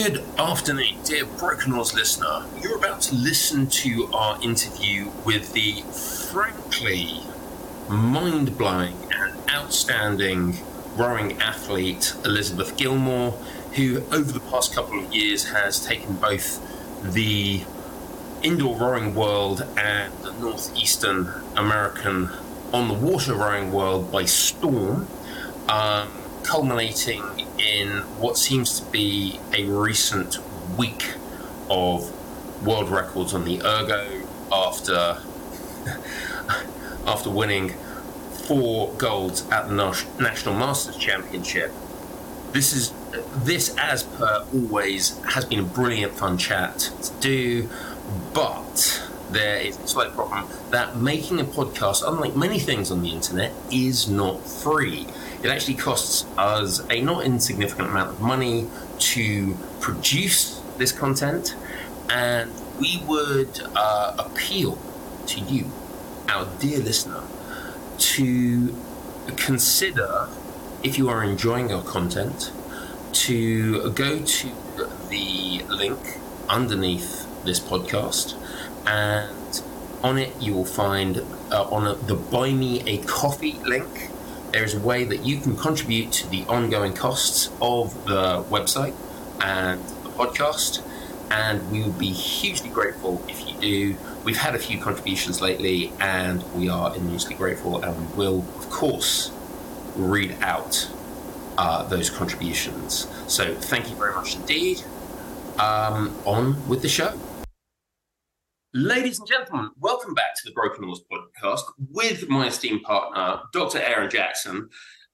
Good afternoon, dear Broken Oars listener. You're about to listen to our interview with the frankly mind blowing and outstanding rowing athlete Elizabeth Gilmore, who over the past couple of years has taken both the indoor rowing world and the northeastern American on the water rowing world by storm, um, culminating in what seems to be a recent week of world records on the ergo after after winning four golds at the National Masters Championship. This is this, as per always, has been a brilliant fun chat to do, but there is a slight problem that making a podcast, unlike many things on the internet, is not free. It actually costs us a not insignificant amount of money to produce this content, and we would uh, appeal to you, our dear listener, to consider if you are enjoying our content to go to the link underneath this podcast and on it you will find uh, on a, the buy me a coffee link there is a way that you can contribute to the ongoing costs of the website and the podcast and we would be hugely grateful if you do. We've had a few contributions lately and we are immensely grateful and we will of course read out uh, those contributions. So thank you very much indeed. Um, on with the show Ladies and gentlemen, welcome back to the Broken Oars podcast with my esteemed partner, Dr. Aaron Jackson.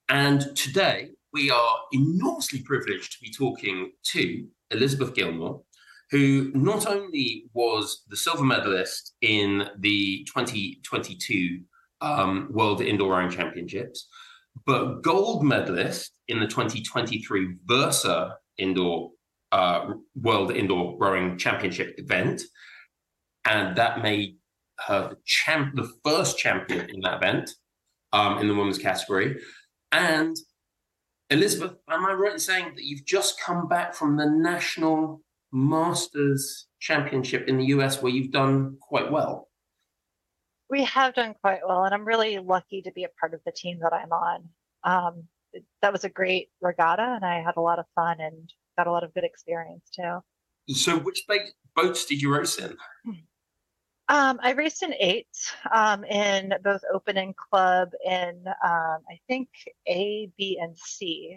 And today we are enormously privileged to be talking to Elizabeth Gilmore, who not only was the silver medalist in the 2022 um, World Indoor Rowing Championships, but gold medalist in the 2023 Versa Indoor uh, World Indoor Rowing Championship event and that made her the champ, the first champion in that event, um, in the women's category. And Elizabeth, am I right in saying that you've just come back from the national masters championship in the US, where you've done quite well? We have done quite well, and I'm really lucky to be a part of the team that I'm on. Um, that was a great regatta, and I had a lot of fun and got a lot of good experience too. So, which boats did you race in? Um, I raced in eight um, in both open and club in um, I think A, B, and C.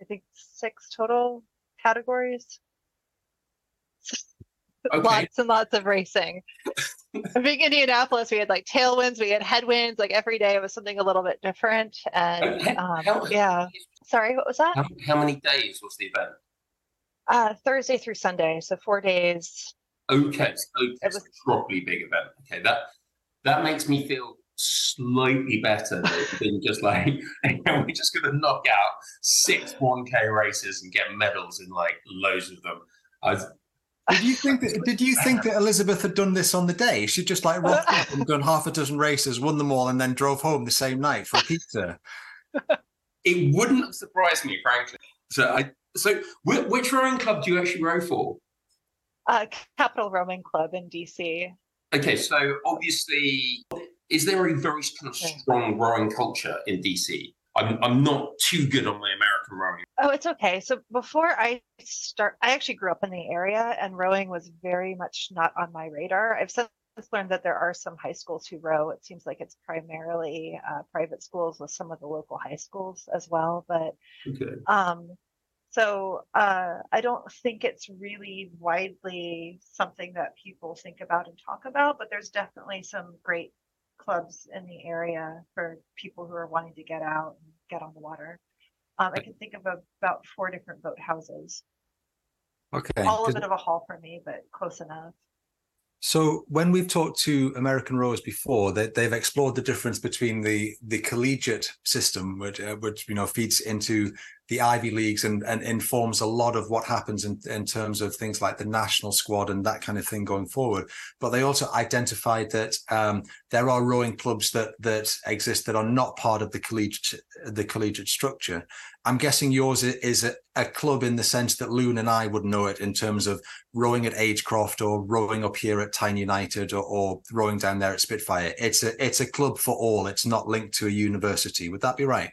I think six total categories. Okay. lots and lots of racing. I think Indianapolis, we had like tailwinds, we had headwinds. Like every day, it was something a little bit different. And um, how, yeah, sorry, what was that? How, how many days was the event? Uh, Thursday through Sunday, so four days. Okay, so it's a properly big event. Okay, that that makes me feel slightly better than just like we're just going to knock out six 1k races and get medals in like loads of them. I, did you think that? Did you think that Elizabeth had done this on the day? She just like rocked up and done half a dozen races, won them all, and then drove home the same night for a pizza. It wouldn't surprise me, frankly. So, I so which rowing club do you actually row for? Uh, Capital Rowing Club in DC. Okay, so obviously, is there a very kind of strong rowing culture in DC? I'm, I'm not too good on my American rowing. Oh, it's okay. So before I start, I actually grew up in the area and rowing was very much not on my radar. I've since learned that there are some high schools who row. It seems like it's primarily uh, private schools with some of the local high schools as well. But okay. um, so uh, I don't think it's really widely something that people think about and talk about, but there's definitely some great clubs in the area for people who are wanting to get out and get on the water. Um, I can think of about four different boat houses. Okay. All a bit of a haul for me, but close enough. So when we've talked to American rowers before, they, they've explored the difference between the the collegiate system, which, uh, which you know feeds into the Ivy Leagues and, and informs a lot of what happens in, in terms of things like the national squad and that kind of thing going forward. But they also identified that um, there are rowing clubs that that exist that are not part of the collegiate the collegiate structure. I'm guessing yours is a, a club in the sense that Lewin and I would know it in terms of rowing at Agecroft or rowing up here at Tyne United or, or rowing down there at Spitfire. It's a it's a club for all. It's not linked to a university. Would that be right?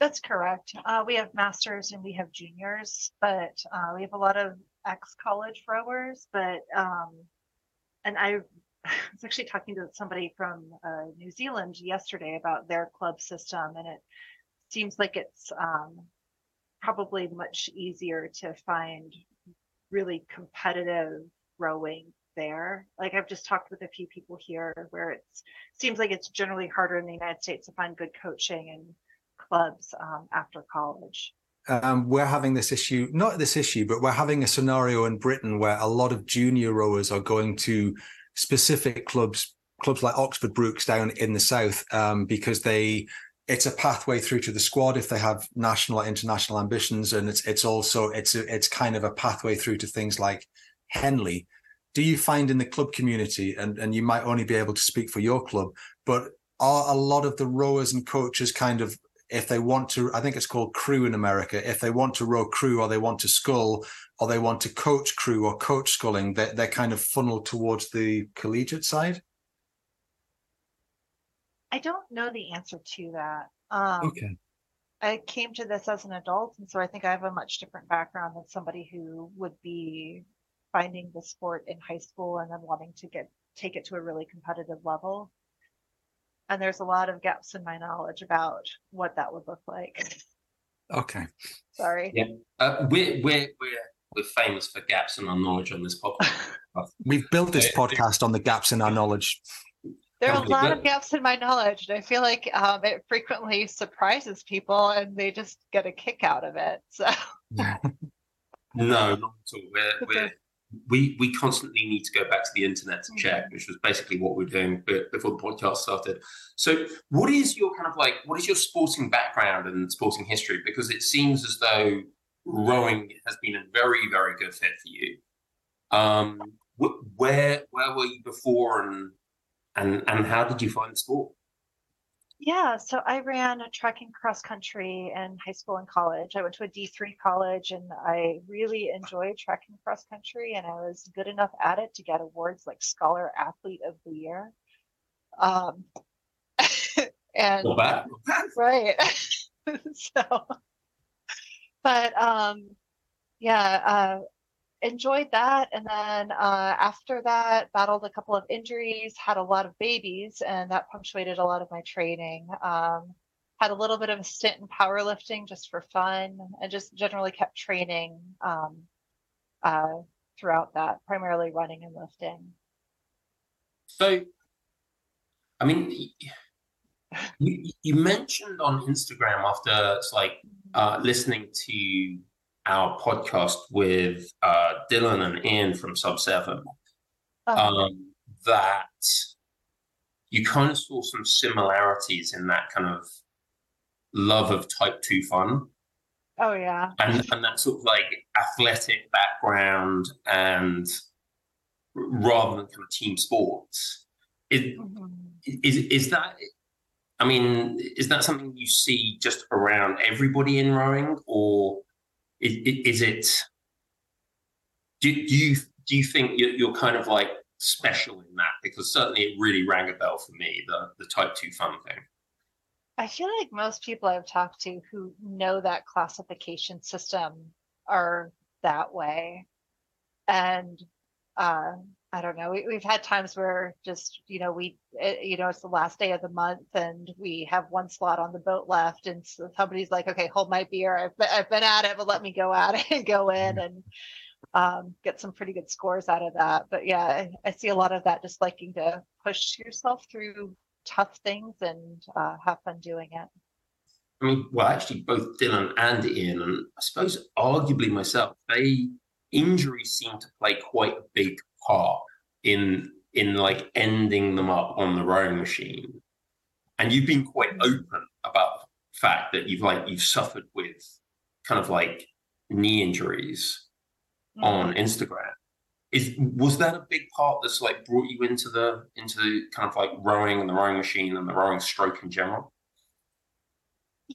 That's correct. Uh, we have masters and we have juniors, but uh, we have a lot of ex-college rowers. But um, and I was actually talking to somebody from uh, New Zealand yesterday about their club system, and it seems like it's um, probably much easier to find really competitive rowing there. Like I've just talked with a few people here where it seems like it's generally harder in the United States to find good coaching and clubs um, after college. Um, we're having this issue, not this issue, but we're having a scenario in Britain where a lot of junior rowers are going to specific clubs, clubs like Oxford Brookes down in the south, um, because they it's a pathway through to the squad if they have national or international ambitions, and it's it's also it's a, it's kind of a pathway through to things like Henley. Do you find in the club community, and and you might only be able to speak for your club, but are a lot of the rowers and coaches kind of if they want to, I think it's called crew in America. If they want to row crew or they want to scull or they want to coach crew or coach sculling, they're, they're kind of funneled towards the collegiate side. I don't know the answer to that. Um, okay. I came to this as an adult, and so I think I have a much different background than somebody who would be finding the sport in high school and then wanting to get take it to a really competitive level and there's a lot of gaps in my knowledge about what that would look like. Okay. Sorry. Yeah, uh, we're we're we're we're famous for gaps in our knowledge on this podcast. We've built this podcast on the gaps in our knowledge. There are a lot of gaps in my knowledge, and I feel like um, it frequently surprises people, and they just get a kick out of it. So. no, not at all. We're, we're we we constantly need to go back to the internet to check, mm-hmm. which was basically what we are doing before the podcast started. So, what is your kind of like what is your sporting background and sporting history? Because it seems as though rowing has been a very very good fit for you. Um, where where were you before, and and and how did you find the sport? Yeah, so I ran a track and cross country in high school and college. I went to a D3 college and I really enjoyed track and cross country and I was good enough at it to get awards like Scholar Athlete of the Year. Um, and right. so, but um, yeah, uh, enjoyed that. And then uh, after that, battled a couple of injuries, had a lot of babies, and that punctuated a lot of my training. Um, had a little bit of a stint in powerlifting just for fun, and just generally kept training um, uh, throughout that, primarily running and lifting. So, I mean, you, you mentioned on Instagram after it's like uh, listening to our podcast with uh, Dylan and Ian from Sub 7 uh-huh. um, that you kind of saw some similarities in that kind of love of type 2 fun. Oh, yeah. And, and that sort of like athletic background and rather than kind of team sports. Is, mm-hmm. is, is that, I mean, is that something you see just around everybody in rowing or is, is it? Do, do you do you think you're, you're kind of like special in that? Because certainly it really rang a bell for me the the type two fun thing. I feel like most people I've talked to who know that classification system are that way. And uh, I don't know. We, we've had times where just, you know, we, it, you know, it's the last day of the month and we have one slot on the boat left. And so somebody's like, okay, hold my beer. I've been, I've been at it, but let me go at it and go in and um, get some pretty good scores out of that. But yeah, I, I, see a lot of that just liking to push yourself through tough things and uh, have fun doing it. I mean, well, actually, both Dylan and Ian, and I suppose arguably myself, they injuries seem to play quite a big part in in like ending them up on the rowing machine. And you've been quite open about the fact that you've like you've suffered with kind of like knee injuries mm-hmm. on Instagram. Is was that a big part that's like brought you into the into the kind of like rowing and the rowing machine and the rowing stroke in general?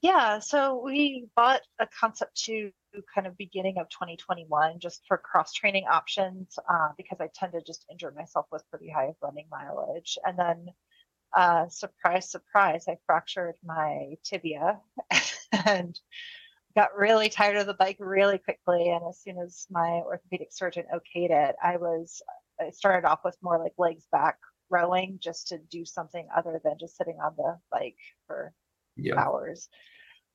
Yeah, so we bought a Concept 2 kind of beginning of 2021 just for cross training options uh, because I tend to just injure myself with pretty high running mileage. And then, uh, surprise, surprise, I fractured my tibia and got really tired of the bike really quickly. And as soon as my orthopedic surgeon okayed it, I was, I started off with more like legs back rowing just to do something other than just sitting on the bike for yeah. hours.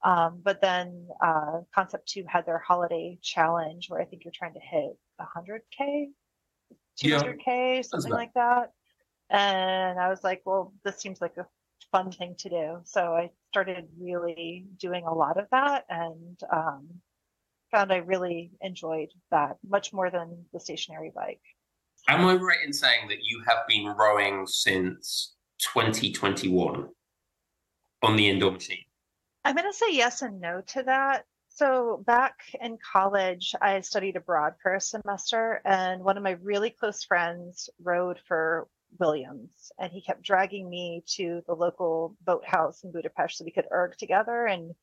Um, but then uh, Concept 2 had their holiday challenge where I think you're trying to hit 100K, 200K, yeah, something like that. And I was like, well, this seems like a fun thing to do. So I started really doing a lot of that and um, found I really enjoyed that much more than the stationary bike. Am I right in saying that you have been rowing since 2021 on the indoor machine? I'm going to say yes and no to that. So, back in college, I studied abroad for a semester, and one of my really close friends rowed for Williams, and he kept dragging me to the local boathouse in Budapest so we could erg together. And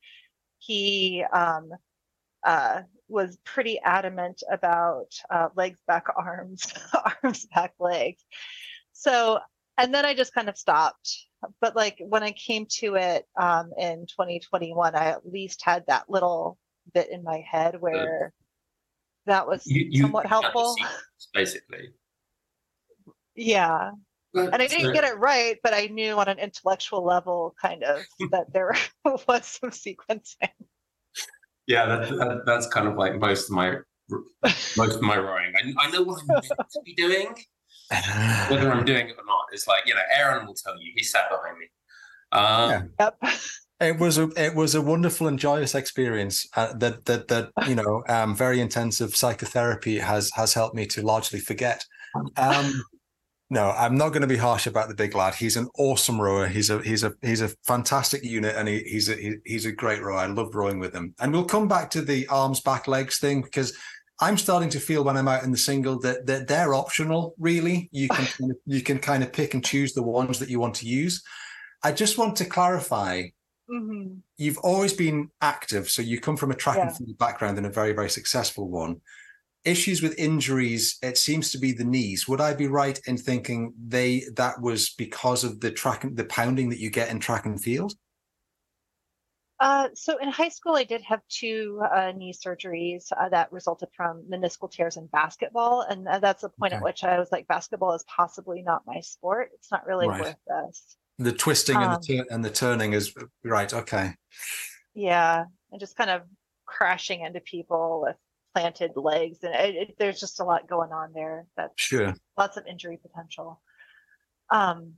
he um, uh, was pretty adamant about uh, legs back, arms, arms back, legs. So, and then I just kind of stopped but like when I came to it um, in 2021, I at least had that little bit in my head where that was you, you somewhat helpful. Basically. Yeah. But, and I didn't get it right, but I knew on an intellectual level, kind of, that there was some sequencing. Yeah, that, that, that's kind of like most of my most of my rowing. I, I know what I'm meant to be doing, whether I'm doing it or not. It's like you know, Aaron will tell you. He sat behind me. Um, yeah. Yep. It was a it was a wonderful and joyous experience uh, that that that you know um, very intensive psychotherapy has has helped me to largely forget. Um, no, I'm not going to be harsh about the big lad. He's an awesome rower. He's a he's a he's a fantastic unit, and he, he's a he, he's a great rower. I love rowing with him. And we'll come back to the arms, back, legs thing because I'm starting to feel when I'm out in the single that, that they're optional. Really, you can you can kind of pick and choose the ones that you want to use. I just want to clarify. Mm-hmm. You've always been active, so you come from a track yeah. and field background and a very very successful one. Issues with injuries, it seems to be the knees. Would I be right in thinking they that was because of the track the pounding that you get in track and field? Uh, so in high school, I did have two uh, knee surgeries uh, that resulted from meniscal tears in basketball, and that's the point okay. at which I was like, basketball is possibly not my sport. It's not really right. worth this. The twisting um, and the um, and the turning is right. Okay. Yeah, and just kind of crashing into people with planted legs, and it, it, there's just a lot going on there. That's sure. Lots of injury potential. Um,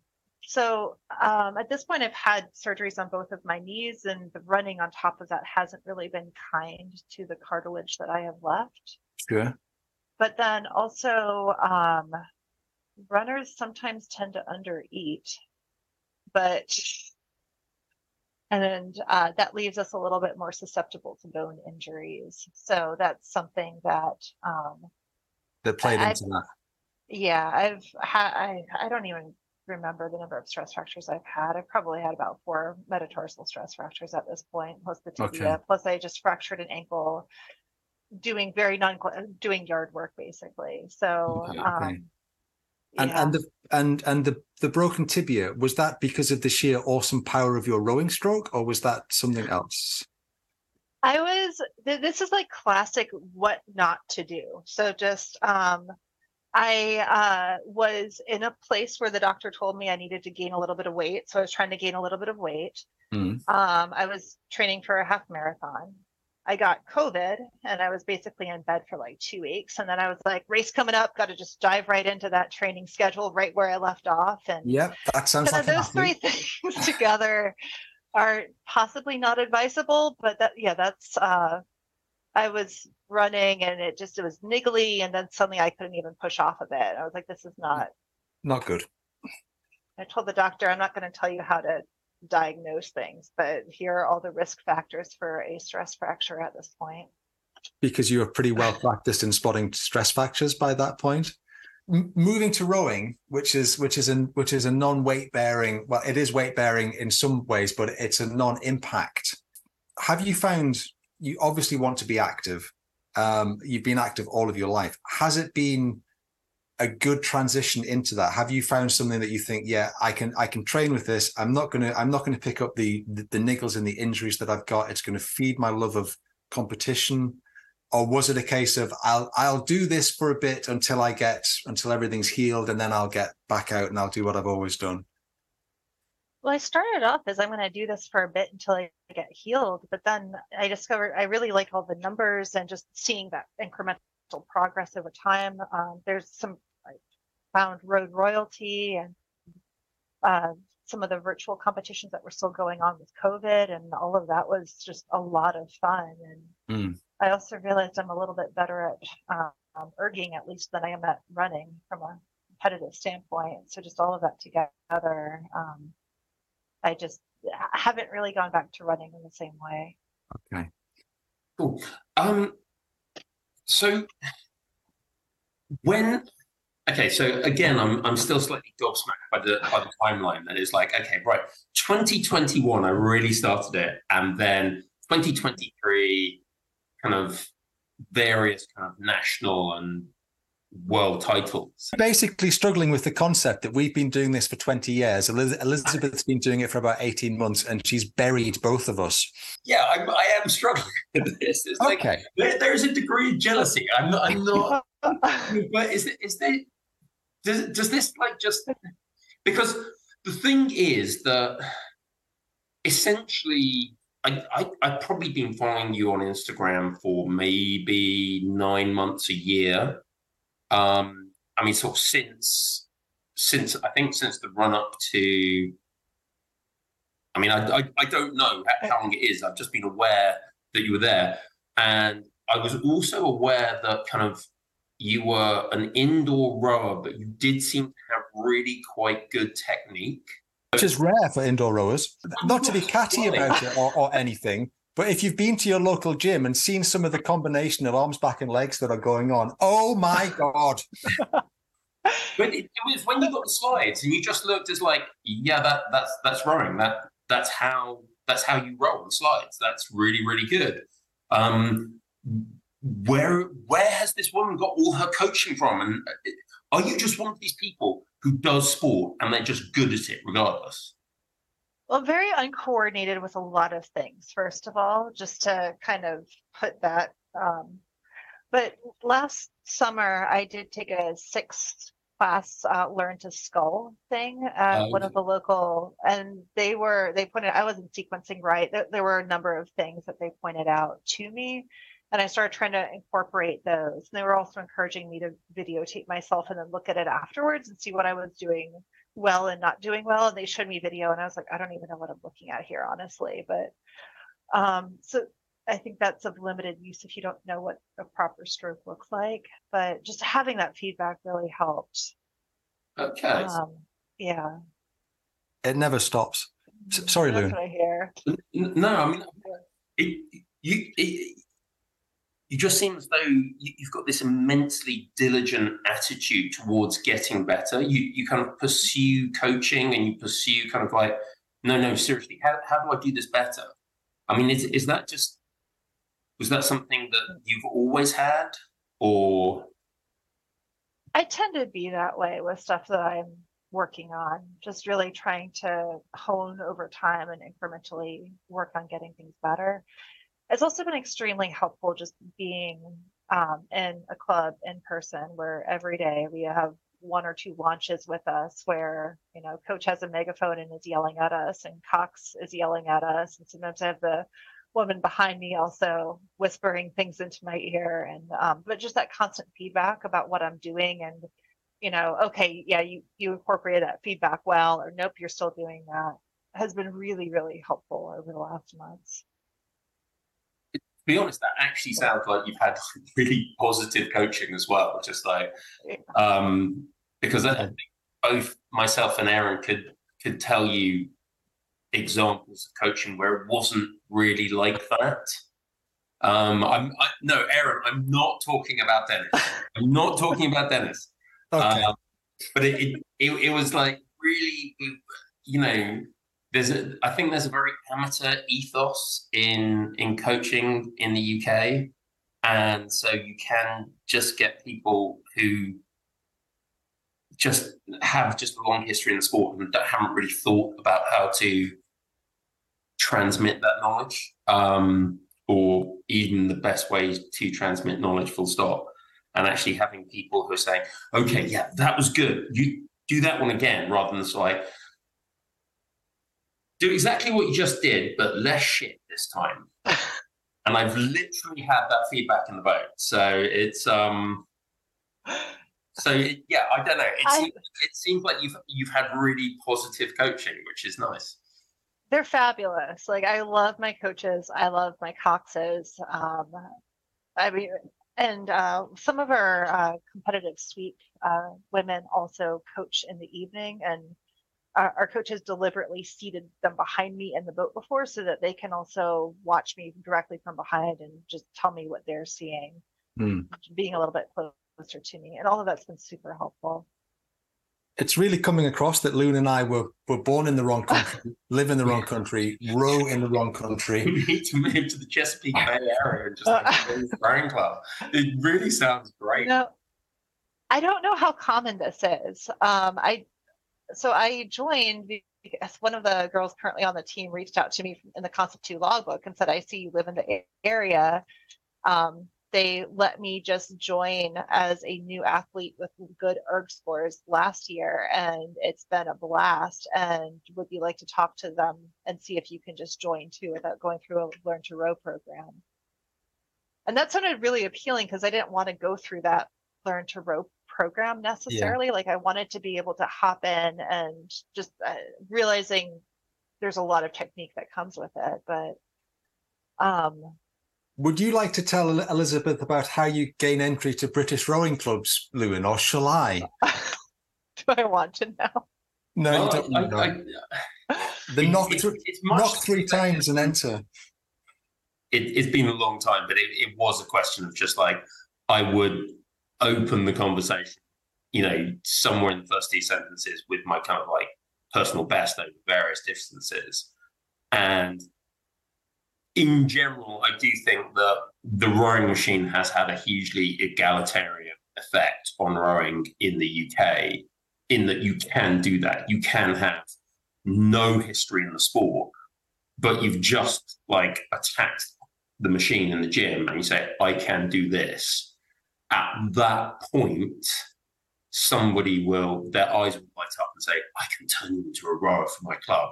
so um, at this point, I've had surgeries on both of my knees, and the running on top of that hasn't really been kind to the cartilage that I have left. Sure. But then also, um, runners sometimes tend to undereat, but and uh, that leaves us a little bit more susceptible to bone injuries. So that's something that um, that played into I've, that. Yeah, I've had I I don't even remember the number of stress fractures I've had. I've probably had about four metatarsal stress fractures at this point, plus the tibia. Okay. Plus, I just fractured an ankle doing very non doing yard work basically. So, okay, okay. Um, and yeah. and the and and the the broken tibia was that because of the sheer awesome power of your rowing stroke, or was that something else? I was. This is like classic what not to do. So just um I uh, was in a place where the doctor told me I needed to gain a little bit of weight. So I was trying to gain a little bit of weight. Mm. Um, I was training for a half marathon. I got COVID and I was basically in bed for like two weeks. And then I was like, race coming up, got to just dive right into that training schedule right where I left off. And yeah, that sounds like those three things together are possibly not advisable, but that, yeah, that's, uh, I was running and it just it was niggly and then suddenly I couldn't even push off of it. I was like, this is not not good. I told the doctor, I'm not going to tell you how to diagnose things. But here are all the risk factors for a stress fracture at this point. Because you were pretty well practiced in spotting stress fractures by that point. M- moving to rowing, which is which is an which is a non-weight bearing. Well, it is weight bearing in some ways, but it's a non-impact. Have you found you obviously want to be active? Um, you've been active all of your life. Has it been a good transition into that? Have you found something that you think, yeah, I can I can train with this. I'm not gonna I'm not gonna pick up the the, the niggles and the injuries that I've got. It's gonna feed my love of competition. Or was it a case of I'll I'll do this for a bit until I get until everything's healed and then I'll get back out and I'll do what I've always done? Well, I started off as I'm going to do this for a bit until I get healed, but then I discovered I really like all the numbers and just seeing that incremental progress over time. Um, there's some I found road royalty and uh, some of the virtual competitions that were still going on with COVID, and all of that was just a lot of fun. And mm. I also realized I'm a little bit better at um, erging, at least, than I am at running from a competitive standpoint. So just all of that together, um, I just haven't really gone back to running in the same way. Okay. Cool. Um, so when okay, so again, I'm I'm still slightly gobsmacked by the by the timeline. That is like, okay, right, 2021, I really started it, and then 2023, kind of various kind of national and world titles. Basically, struggling with the concept that we've been doing this for 20 years. Elizabeth's been doing it for about 18 months and she's buried both of us. Yeah, I'm, I am struggling with this. It's like, okay. There, there's a degree of jealousy. I'm not, I'm not but is, is there, does, does this like just because the thing is that essentially I, I I've probably been following you on Instagram for maybe nine months a year. Um, I mean, sort of since since I think since the run up to. I mean, I, I, I don't know how long it is. I've just been aware that you were there, and I was also aware that kind of you were an indoor rower, but you did seem to have really quite good technique. Which is rare for indoor rowers. Not to be catty about it or, or anything, but if you've been to your local gym and seen some of the combination of arms, back, and legs that are going on, oh my God. but it, was when you got the slides and you just looked as like, yeah, that that's that's rowing. That that's how that's how you roll on slides. That's really, really good. Um, where where has this woman got all her coaching from? And uh, are you just one of these people who does sport and they're just good at it regardless? Well, very uncoordinated with a lot of things. First of all, just to kind of put that. Um, but last summer, I did take a sixth class uh, learn to scull thing at um, one of the local and they were they pointed i wasn't sequencing right there, there, were a number of things that they pointed out to me and I started trying to incorporate those. And they were also encouraging me to videotape myself and then look at it afterwards and see what I was doing well and not doing well. And they showed me video, and I was like, I don't even know what I'm looking at here, honestly. But um, so I think that's of limited use if you don't know what a proper stroke looks like. But just having that feedback really helped. Okay. Um, yeah. It never stops. S- sorry, Lewin. I hear. No, I mean, it, you, it, you just seem as though you, have got this immensely diligent attitude towards getting better. You you kind of pursue coaching and you pursue kind of like, no, no, seriously, how, how do I do this better? I mean, is, is that just, was that something that you've always had or? I tend to be that way with stuff that I'm working on, just really trying to hone over time and incrementally work on getting things better it's also been extremely helpful just being um, in a club in person where every day we have one or two launches with us where you know coach has a megaphone and is yelling at us and cox is yelling at us. And sometimes i have the woman behind me also whispering things into my ear and um, but just that constant feedback about what i'm doing and you know okay yeah you you incorporated that feedback well or nope you're still doing that has been really really helpful over the last months be honest, that actually sounds like you've had really positive coaching as well. Just like um, because I think both myself and Aaron could could tell you examples of coaching where it wasn't really like that. Um, I'm I, no, Aaron. I'm not talking about Dennis. I'm not talking about Dennis. Okay. Um, but it, it, it it was like really, you know, there's a I think there's a very amateur ethos in in coaching in the UK, and so you can just get people who just have just a long history in the sport and haven't really thought about how to transmit that knowledge um, or even the best way to transmit knowledge full stop. And actually having people who are saying okay yeah that was good. You do that one again rather than just like do exactly what you just did but less shit this time and i've literally had that feedback in the boat so it's um so yeah i don't know it, I- seems, it seems like you've you've had really positive coaching which is nice They're fabulous. Like I love my coaches. I love my coxes. Um, I mean, and uh, some of our uh, competitive suite uh, women also coach in the evening, and our, coach has deliberately seated them behind me in the boat before so that they can also watch me directly from behind and just tell me what they're seeing, Hmm. being a little bit closer to me, and all of that's been super helpful. It's really coming across that Lewin and I were were born in the wrong country, live in the wrong country, row in the wrong country. we need to move to the Chesapeake Bay area and just like a rowing club. It really sounds great. No, I don't know how common this is. Um, I so I joined because one of the girls currently on the team reached out to me in the Concept 2 logbook and said, "I see you live in the area." Um, they let me just join as a new athlete with good erg scores last year, and it's been a blast. And would you like to talk to them and see if you can just join too without going through a learn to row program? And that sounded really appealing because I didn't want to go through that learn to row program necessarily. Like I wanted to be able to hop in and just uh, realizing there's a lot of technique that comes with it. But um, Would you like to tell Elizabeth about how you gain entry to British rowing clubs, Lewin, or shall I? do I want to know? No, Well, you don't. I- know. I- the it- knock, it- thr- it's knock three times and enter. It, it's been a long time, but it, it was a question of just like I would open the conversation, you know, somewhere in the first two sentences with my kind of like personal best over various distances. And in general, I do think that the rowing machine has had a hugely egalitarian effect on rowing in the UK, in that you can do that. You can have no history in the sport, but you've just like attacked the machine in the gym and you say, I can do this. At that point, somebody will, their eyes will light up and say, I can turn you into a rower for my club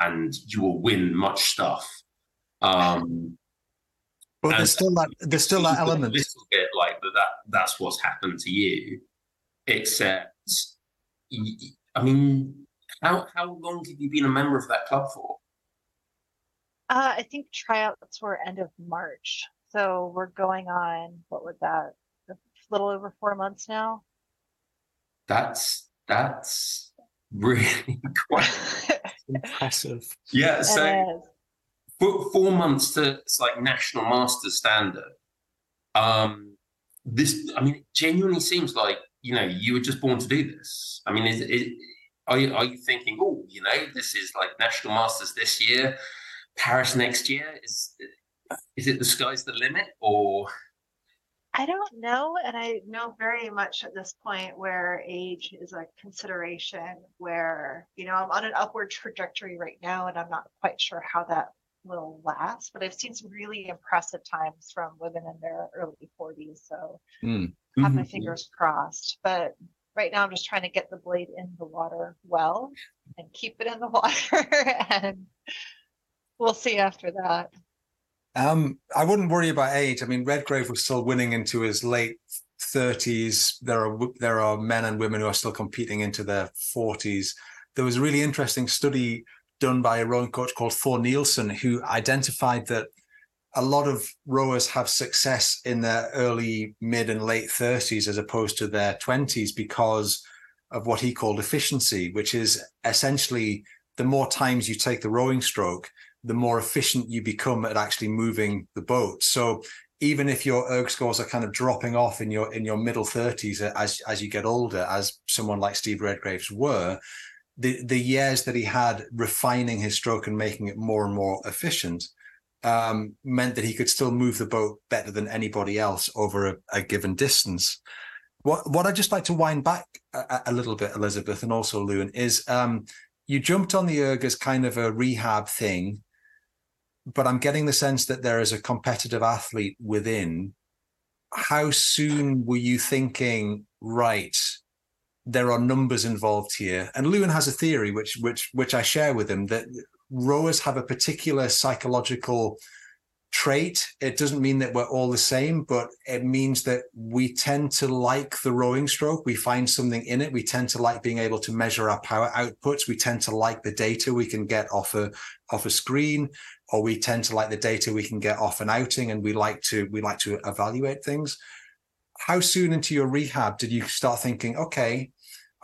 and you will win much stuff. Um, But there's still that. There's still that a element. little bit like that, that that's what's happened to you except y- y- i mean how how long have you been a member of that club for Uh, I think tryouts were end of March. So we're going on, what was that? A little over four months now. that's that's really quite Impressive. yeah so It is. four, four months to it's like national master standard um this i mean it genuinely seems like you know you were just born to do this i mean is it are you, are you thinking oh you know this is like national masters this year paris next year is is it the sky's the limit or I don't know, and I know very much at this point where age is a consideration. Where you know I'm on an upward trajectory right now, and I'm not quite sure how that will last. But I've seen some really impressive times from women in their early 40s, so Hmm. have my Mhm. fingers crossed. But right now, I'm just trying to get the blade in the water well and keep it in the water, and we'll see after that. Um, I wouldn't worry about age. I mean, Redgrave was still winning into his late thirties. There are there are men and women who are still competing into their forties. There was a really interesting study done by a rowing coach called Thor Nilsen, who identified that a lot of rowers have success in their early, mid, and late thirties as opposed to their twenties because of what he called efficiency, which is essentially the more times you take the rowing stroke, the more efficient you become at actually moving the boat. So even if your erg scores are kind of dropping off in your in your middle 30s as as you get older, as someone like Steve Redgrave's were, the the years that he had refining his stroke and making it more and more efficient um, meant that he could still move the boat better than anybody else over a, a given distance. What what I'd just like to wind back a, a, little bit, Elizabeth, and also Lewin, is um, you jumped on the erg as kind of a rehab thing but I'm getting the sense that there is a competitive athlete within. How soon were you thinking, right? There are numbers involved here, and Lewin has a theory which which which I share with him that rowers have a particular psychological trait. It doesn't mean that we're all the same, but it means that we tend to like the rowing stroke. We find something in it. We tend to like being able to measure our power outputs. We tend to like the data we can get off a off a screen or we tend to like the data we can get off an outing and we like to we like to evaluate things. How soon into your rehab did you start thinking okay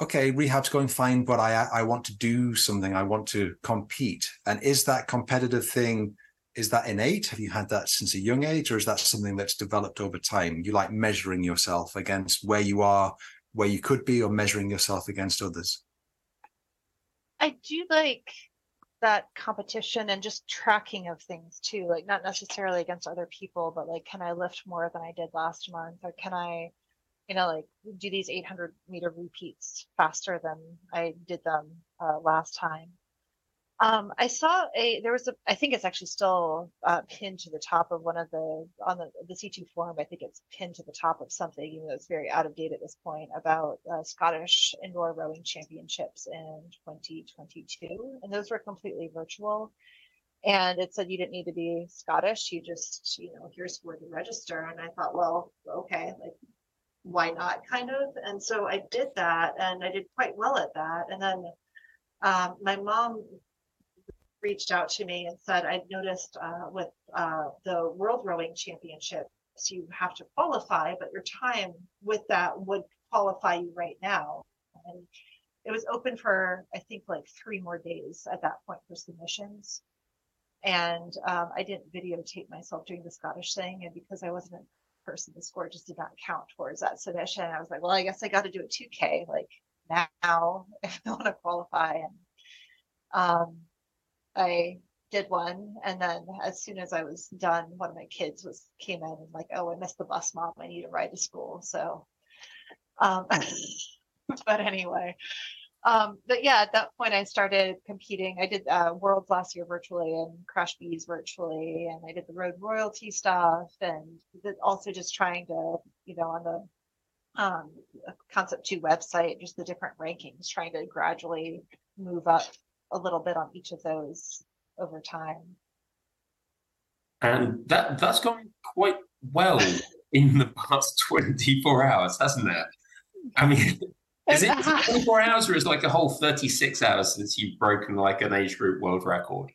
okay rehab's going fine but i i want to do something. I want to compete. And is that competitive thing is that innate? Have you had that since a young age or is that something that's developed over time? You like measuring yourself against where you are where you could be or measuring yourself against others? I do like that competition and just tracking of things too like not necessarily against other people but like can i lift more than i did last month? Or can i you know like do these 800 meter repeats faster than i did them uh, last time um, I saw a there was a I think it's actually still uh, pinned to the top of one of the on the the C2 forum. I think it's pinned to the top of something, even though it's very out of date at this point, about uh, Scottish indoor rowing championships in 2022, and those were completely virtual. And it said you didn't need to be Scottish. You just you know here's where to register. And I thought, well, okay, like why not, kind of. And so I did that, and I did quite well at that. And then um, my mom reached out to me and said, I'd noticed uh, with uh, the World Rowing Championships, you have to qualify, but your time with that would qualify you right now. And it was open for, I think, like three more days at that point for submissions. And um, I didn't videotape myself doing the Scottish thing. And because I wasn't a person, the score just did not count towards that submission. I was like, well, I guess I got to do a 2K like now if I want to qualify. And um, I did one, and then as soon as I was done, one of my kids was came in and like, "Oh, I missed the bus, mom. I need to ride to school." So, um, but anyway, um, but yeah, at that point, I started competing. I did uh, Worlds last year virtually and CRASH-Bs virtually, and I did the Road Royalty stuff, and also just trying to, you know, on the um, Concept Two website, just the different rankings, trying to gradually move up a little bit on each of those over time. And that that's gone quite well in the past 24 hours, hasn't it? I mean, is it 24 hours or is it like a whole 36 hours since you've broken like an age group world record?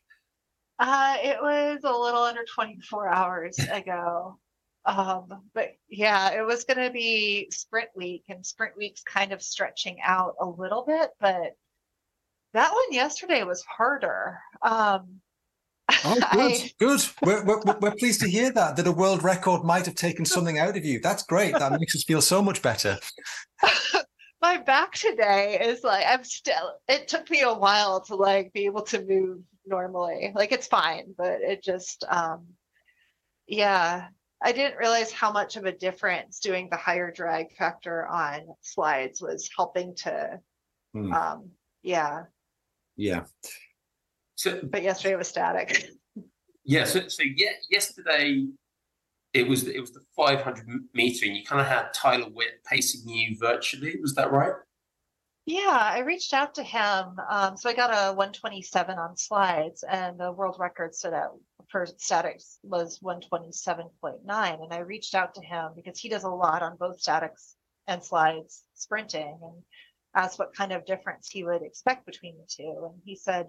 Uh, it was a little under 24 hours ago. Um, but yeah, it was going to be sprint week, and sprint week's kind of stretching out a little bit, but that one yesterday was harder. Um, oh, good, I, good. We're, we're, we're pleased to hear that, that a world record might have taken something out of you. That's great. That makes us feel so much better. My back today is like, I'm still, it took me a while to like be able to move normally. Like it's fine, but it just, um, yeah, I didn't realize how much of a difference doing the higher drag factor on slides was helping to, hmm. um, yeah, yeah. So, but yesterday it was static. Yeah. So, so yeah, yesterday it was it was the 500 meter, and you kind of had Tyler Witt pacing you virtually. Was that right? Yeah, I reached out to him. Um, so I got a 127 on slides, and the world record stood out for statics was 127.9. And I reached out to him because he does a lot on both statics and slides sprinting. And asked what kind of difference he would expect between the two. And he said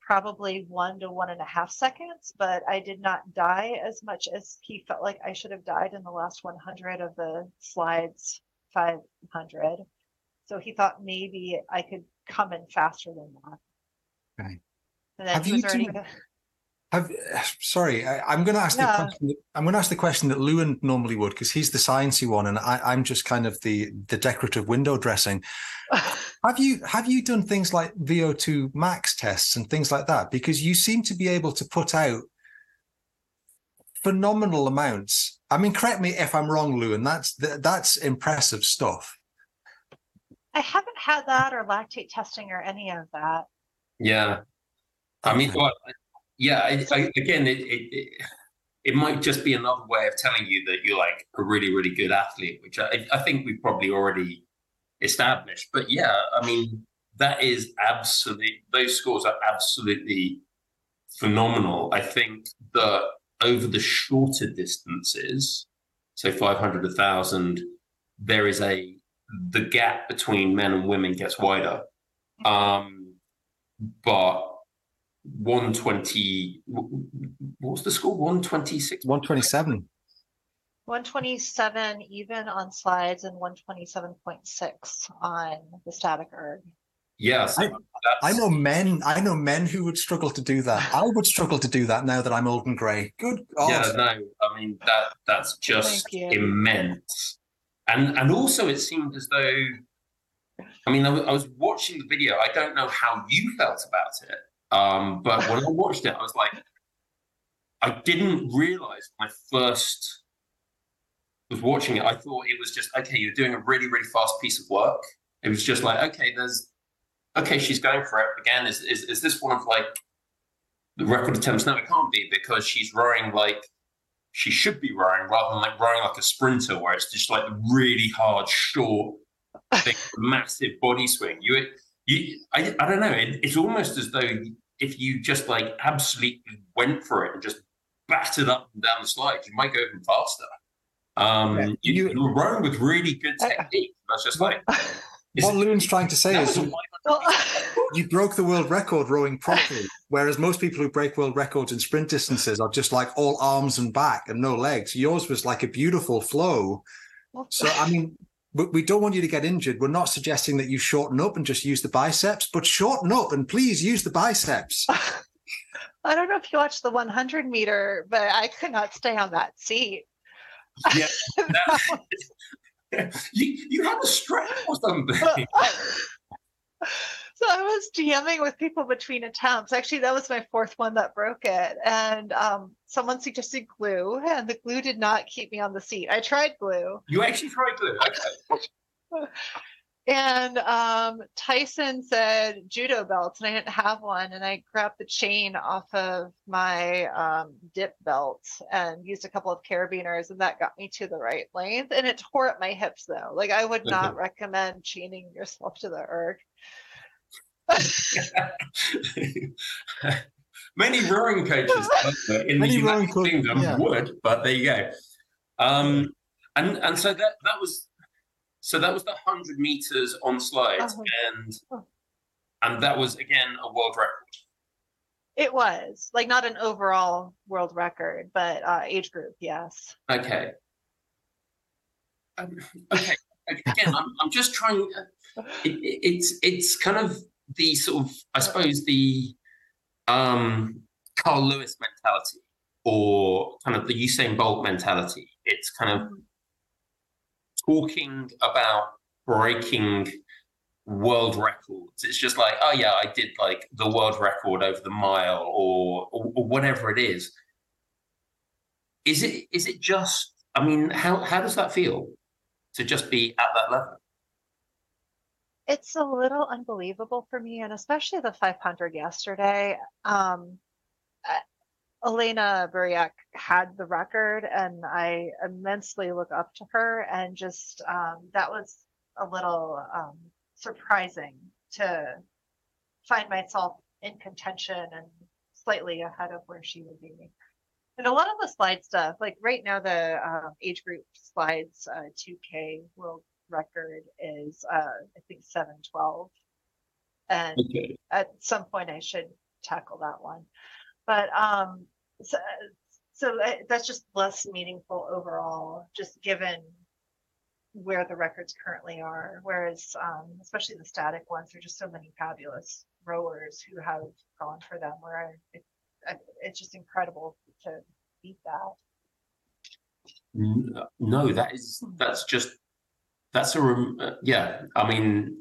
probably one to one and a half seconds, but I did not die as much as he felt like I should have died in the last 100 of the slides 500. So he thought maybe I could come in faster than that. Okay. And then Have he you was already. two- Have sorry, I, I'm going to ask the question. that- I'm going to ask the question that Lewin normally would because he's the sciencey one, and I, I'm just kind of the the decorative window dressing. Have you have you done things like VO2 max tests and things like that? Because you seem to be able to put out phenomenal amounts. I mean, correct me if I'm wrong, Lewin. That's th- that's impressive stuff. I haven't had that or lactate testing or any of that. Yeah. I mean, Okay. well, yeah, I, I, again, it, it, it, might just be another way of telling you that you're like a really, really good athlete, which I, I think we've probably already established. But yeah, I mean, that is absolutely, those scores are absolutely phenomenal. I think that over the shorter distances, so 500, 1,000, there is a, the gap between men and women gets wider. Um, but 120 what was the score 126 One twenty seven. 127 even on slides and 127.6 on the static erg. yes I- I know men. I know men who would struggle to do that. I would struggle to do that now that I'm old and grey. Good God. yeah no i mean that that's just immense and and also it seemed as though i mean I I was watching the video i don't know how you felt about it um but when i watched it i was like i didn't realize when i first was watching it i thought it was just okay you're doing a really really fast piece of work. It was just like okay there's okay she's going for it. Again is is, is this one of like the record attempts? No it can't be because she's rowing like she should be rowing rather than like rowing like a sprinter where it's just like really hard short big, massive body swing. You you I, I don't know it, it's almost as though if you just like absolutely went for it and just battered up and down the slide you might go even faster um Yeah, you, you- you were rowing with really good technique That's just like What Loon's trying to say that is was a you, you broke the world record rowing properly, whereas most people who break world records in sprint distances are just like all arms and back and no legs. Yours was like a beautiful flow. So I mean, we, we don't want you to get injured. We're not suggesting that you shorten up and just use the biceps, but shorten up and please use the biceps. I don't know if you watched the 100 meter, but I could not stay on that seat. Yeah, that- you you had a strap or something. So I was DMing with people between attempts. Actually, that was my fourth one that broke it. And um, someone suggested glue, and the glue did not keep me on the seat. I tried glue. You actually tried glue. Okay. And um, Tyson said judo belts, and I didn't have one. And I grabbed the chain off of my um, dip belt and used a couple of carabiners, and that got me to the right length. And it tore at my hips, though. Like I would not recommend chaining yourself to the erg. Many rowing coaches in the rowing United Kingdom yeah. would, but there you go. Um, and and so that that was so that was the hundred meters on slides, Uh-huh. and and that was again a world record. It was like not an overall world record, but uh, age group, yes. Okay. Um, okay. Again, I'm, I'm just trying. It, it, it's it's kind of the sort of I suppose the um, Carl Lewis mentality or kind of the Usain Bolt mentality. It's kind of talking about breaking world records. It's just like, oh yeah, I did like the world record over the mile or, or, or whatever it is. Is it is it just? I mean, how how does that feel to just be at that level? It's a little unbelievable for me, and especially the 500 yesterday. Um, Elena Buryak had the record, and I immensely look up to her. And just um, that was a little um, surprising to find myself in contention and slightly ahead of where she would be. And a lot of the slide stuff, like right now, the uh, age group slides uh, 2K world record is uh, I think 712, and Okay. at some point I should tackle that one. But um, so, so uh, that's just less meaningful overall, just given where the records currently are. Whereas, um, especially the static ones, there's just so many fabulous rowers who have gone for them. Where it, it's just incredible to beat that. No, that is that's just that's a uh, yeah. I mean,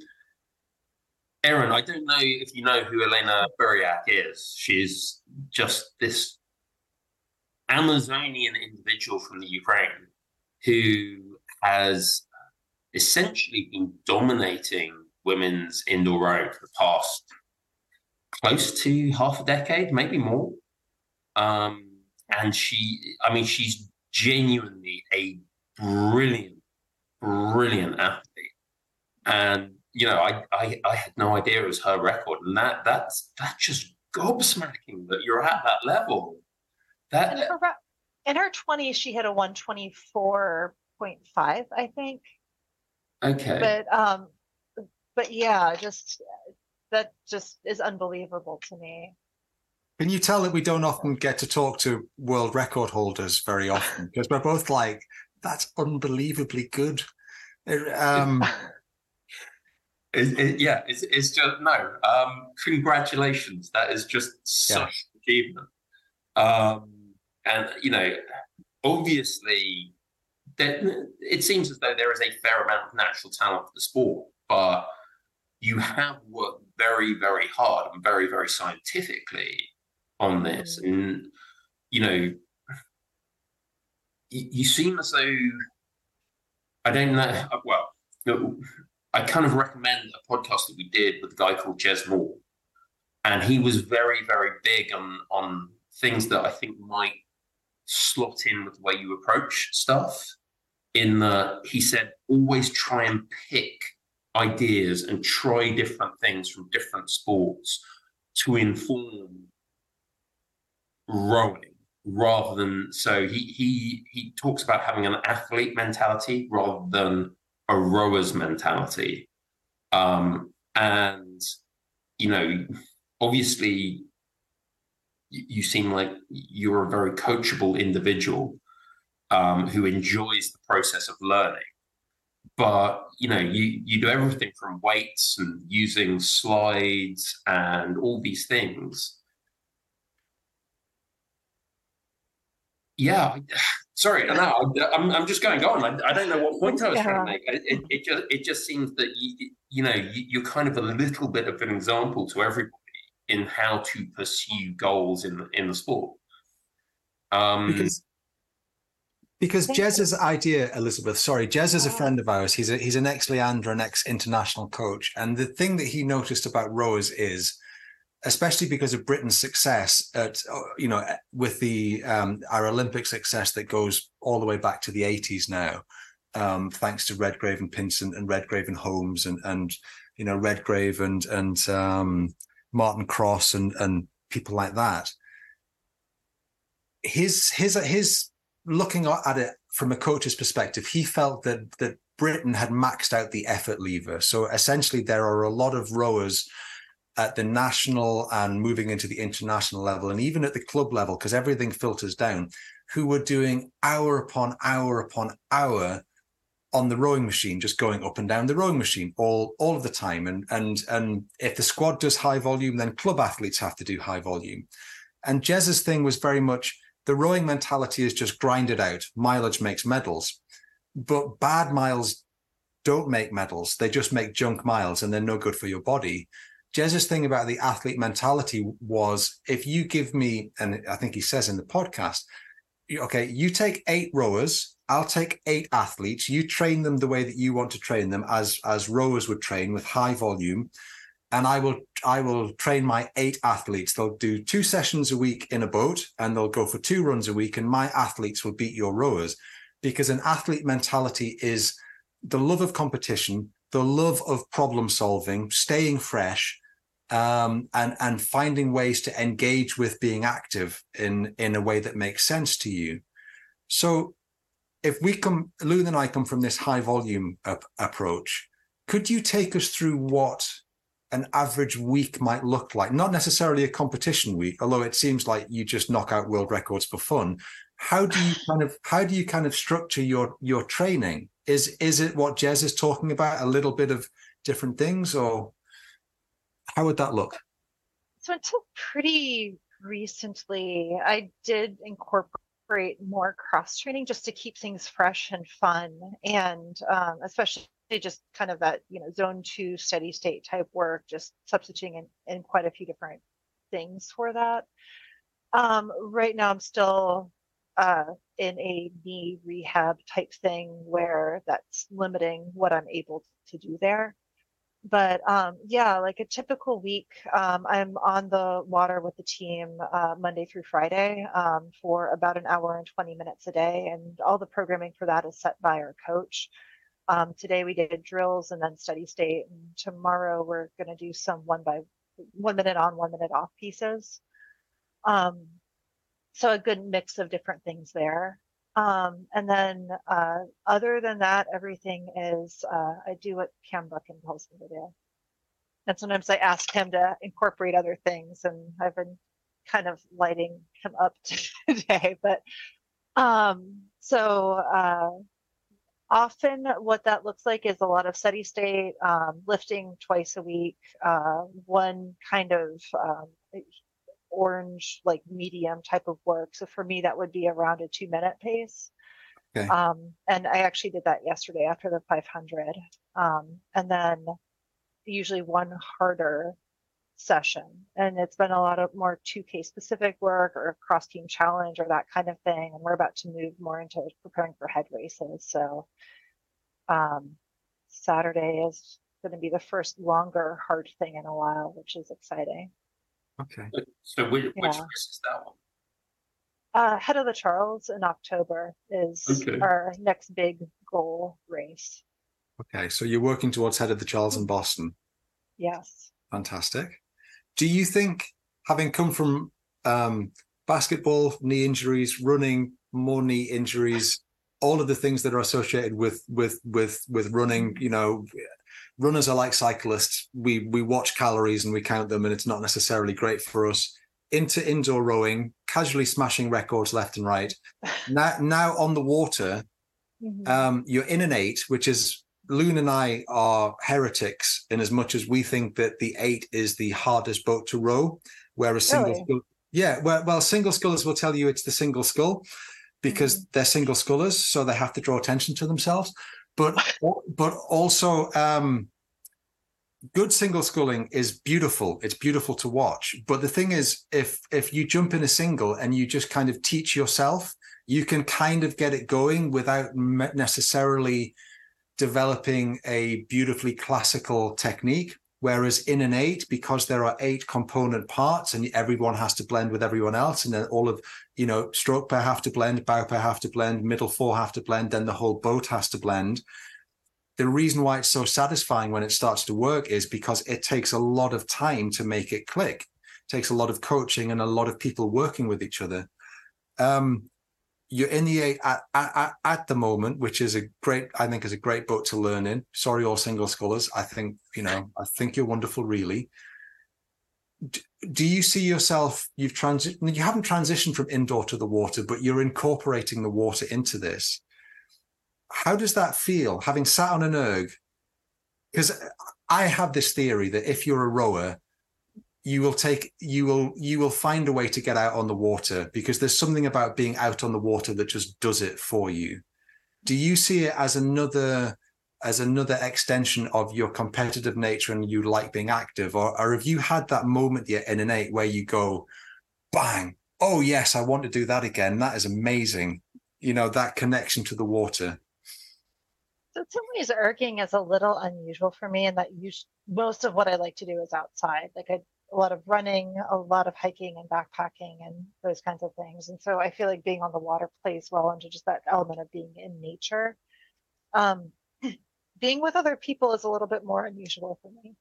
Aaron, I don't know if you know who Elena Buryak is. She's just this Amazonian individual from the Ukraine who has essentially been dominating women's indoor rowing for the past close to half a decade, maybe more. Um, and she, I mean, she's genuinely a brilliant, brilliant athlete. And you know, I, I I had no idea it was her record, and that that's that's just gobsmacking that you're at that level. That in her, in her 20s, she hit a 124.5, I think. Okay. But um, but yeah, just that just is unbelievable to me. Can you tell that we don't often get to talk to world record holders very often because we're both like, that's unbelievably good. Um, it, it, yeah, it's, it's just no. Um, congratulations, that is just such yeah. achievement. Um, and you know, obviously, that it seems as though there is a fair amount of natural talent for the sport, but you have worked very, very hard and very, very scientifically on this. Mm. And, you know, you, you seem as though, I don't know, well, I kind of recommend a podcast that we did with a guy called Jez Moore. And he was very, very big on, on things that I think might slot in with the way you approach stuff. In the, he said, always try and pick ideas and try different things from different sports to inform rowing rather than so he he he talks about having an athlete mentality rather than a rower's mentality. Um and you know obviously you, seem like you're a very coachable individual um, who enjoys the process of learning. But you know you you do everything from weights and using slides and all these things. Yeah sorry no i'm, I'm just going on I, I don't know what point i was yeah. trying to make it, it, just it just seems that you you know you, are kind of a little bit of an example to everybody in how to pursue goals in the in the sport um because because Jez's idea, Elizabeth, sorry, Jez is a friend of ours. He's a, he's an ex Leander an ex international coach. And the thing that he noticed about rowers is, especially because of Britain's success at, uh, you know, with the um, our Olympic success that goes all the way back to the 80s now, um, thanks to Redgrave and Pinsent and Redgrave and Holmes and and you know Redgrave and and um, Martin Cross and and people like that. His his his looking at it from a coach's perspective, he felt that that Britain had maxed out the effort lever. So essentially, there are a lot of rowers at the national and moving into the international level, and even at the club level, because everything filters down, who were doing hour upon hour upon hour on the rowing machine, just going up and down the rowing machine all all of the time. And and and if the squad does high volume, then club athletes have to do high volume. And Jez's thing was very much the rowing mentality is just grind it out. Mileage makes medals, but bad miles don't make medals. They just make junk miles and they're no good for your body. Jez's thing about the athlete mentality was if you give me, and I think he says in the podcast, okay, you take eight rowers, I'll take eight athletes, you train them the way that you want to train them as as rowers would train with high volume. And I will I will train my eight athletes. They'll do two sessions a week in a boat and they'll go for two runs a week and my athletes will beat your rowers. Because an athlete mentality is the love of competition, the love of problem solving, staying fresh, um, and and finding ways to engage with being active in in a way that makes sense to you. So, if we come, Lou and I come from this high volume approach. Could you take us through what an average week might look like. Not necessarily a competition week, although it seems like you just knock out world records for fun. How do you kind of how do you kind of structure your your training? Is is it what Jez is talking about? A little bit of different things, or how would that look? So until pretty recently, I did incorporate more cross training just to keep things fresh and fun, and um, especially just kind of that you know zone two steady state type work, just substituting in, in quite a few different things for that. Um, right now, I'm still uh, in a knee rehab type thing where that's limiting what I'm able to do there. But um, yeah, like a typical week, um, I'm on the water with the team uh, Monday through Friday um, for about an hour and 20 minutes a day. And all the programming for that is set by our coach. Um, today we did drills and then steady state. And tomorrow we're going to do some one by one minute on, one minute off pieces. Um, so a good mix of different things there. Um, and then uh, other than that, everything is uh, I do what Cam Buchan tells me to do. And sometimes I ask him to incorporate other things, and I've been kind of lighting him up today. But um, so uh, often, what that looks like is a lot of steady state um, lifting twice a week, uh, one kind of um, orange like medium type of work. So for me, that would be around a two minute pace. Okay. Um, and I actually did that yesterday after the 500. Um, and then usually one harder session. And it's been a lot of more 2K specific work or cross team challenge or that kind of thing. And we're about to move more into preparing for head races. So um, Saturday is going to be the first longer hard thing in a while, which is exciting. Okay. So which, which race is that one? Uh, Head of the Charles in October is okay. our next big goal race. Okay, so you're working towards Head of the Charles in Boston. Yes. Fantastic. Do you think, having come from um, basketball, knee injuries, running, more knee injuries, all of the things that are associated with with with with running, you know, runners are like cyclists. We we watch calories and we count them, and it's not necessarily great for us. Into indoor rowing, casually smashing records left and right. now now on the water, mm-hmm. um, you're in an eight, which is Loon and I are heretics in as much as we think that the eight is the hardest boat to row, whereas single really? scull, yeah, well, well, single scullers will tell you it's the single scull because mm-hmm. they're single scullers, so they have to draw attention to themselves but but also um, good single sculling is beautiful. It's beautiful to watch. But the thing is, if if you jump in a single and you just kind of teach yourself, you can kind of get it going without necessarily developing a beautifully classical technique. Whereas in an eight, because there are eight component parts and everyone has to blend with everyone else, and then all of, you know, stroke pair have to blend, bow pair have to blend, middle four have to blend, then the whole boat has to blend. The reason why it's so satisfying when it starts to work is because it takes a lot of time to make it click. It takes a lot of coaching and a lot of people working with each other. Um, you're in the at, at, at, the moment, which is a great, I think is a great boat to learn in. Sorry, all single scullers. I think, you know, I think you're wonderful, really. Do, do you see yourself, you've transitioned, you haven't transitioned from indoor to the water, but you're incorporating the water into this. How does that feel having sat on an erg? Because I have this theory that if you're a rower, you will take you will you will find a way to get out on the water because there's something about being out on the water that just does it for you. Do you see it as another as another extension of your competitive nature and you like being active? Or, or have you had that moment yet in an eight where you go bang! Oh yes i want to do that again. That is amazing. You know that connection to the water. So in some ways erging is a little unusual for me in that you most of what i like to do is outside. Like i a lot of running, a lot of hiking and backpacking and those kinds of things. And so I feel like being on the water plays well into just that element of being in nature. Um, being with other people is a little bit more unusual for me.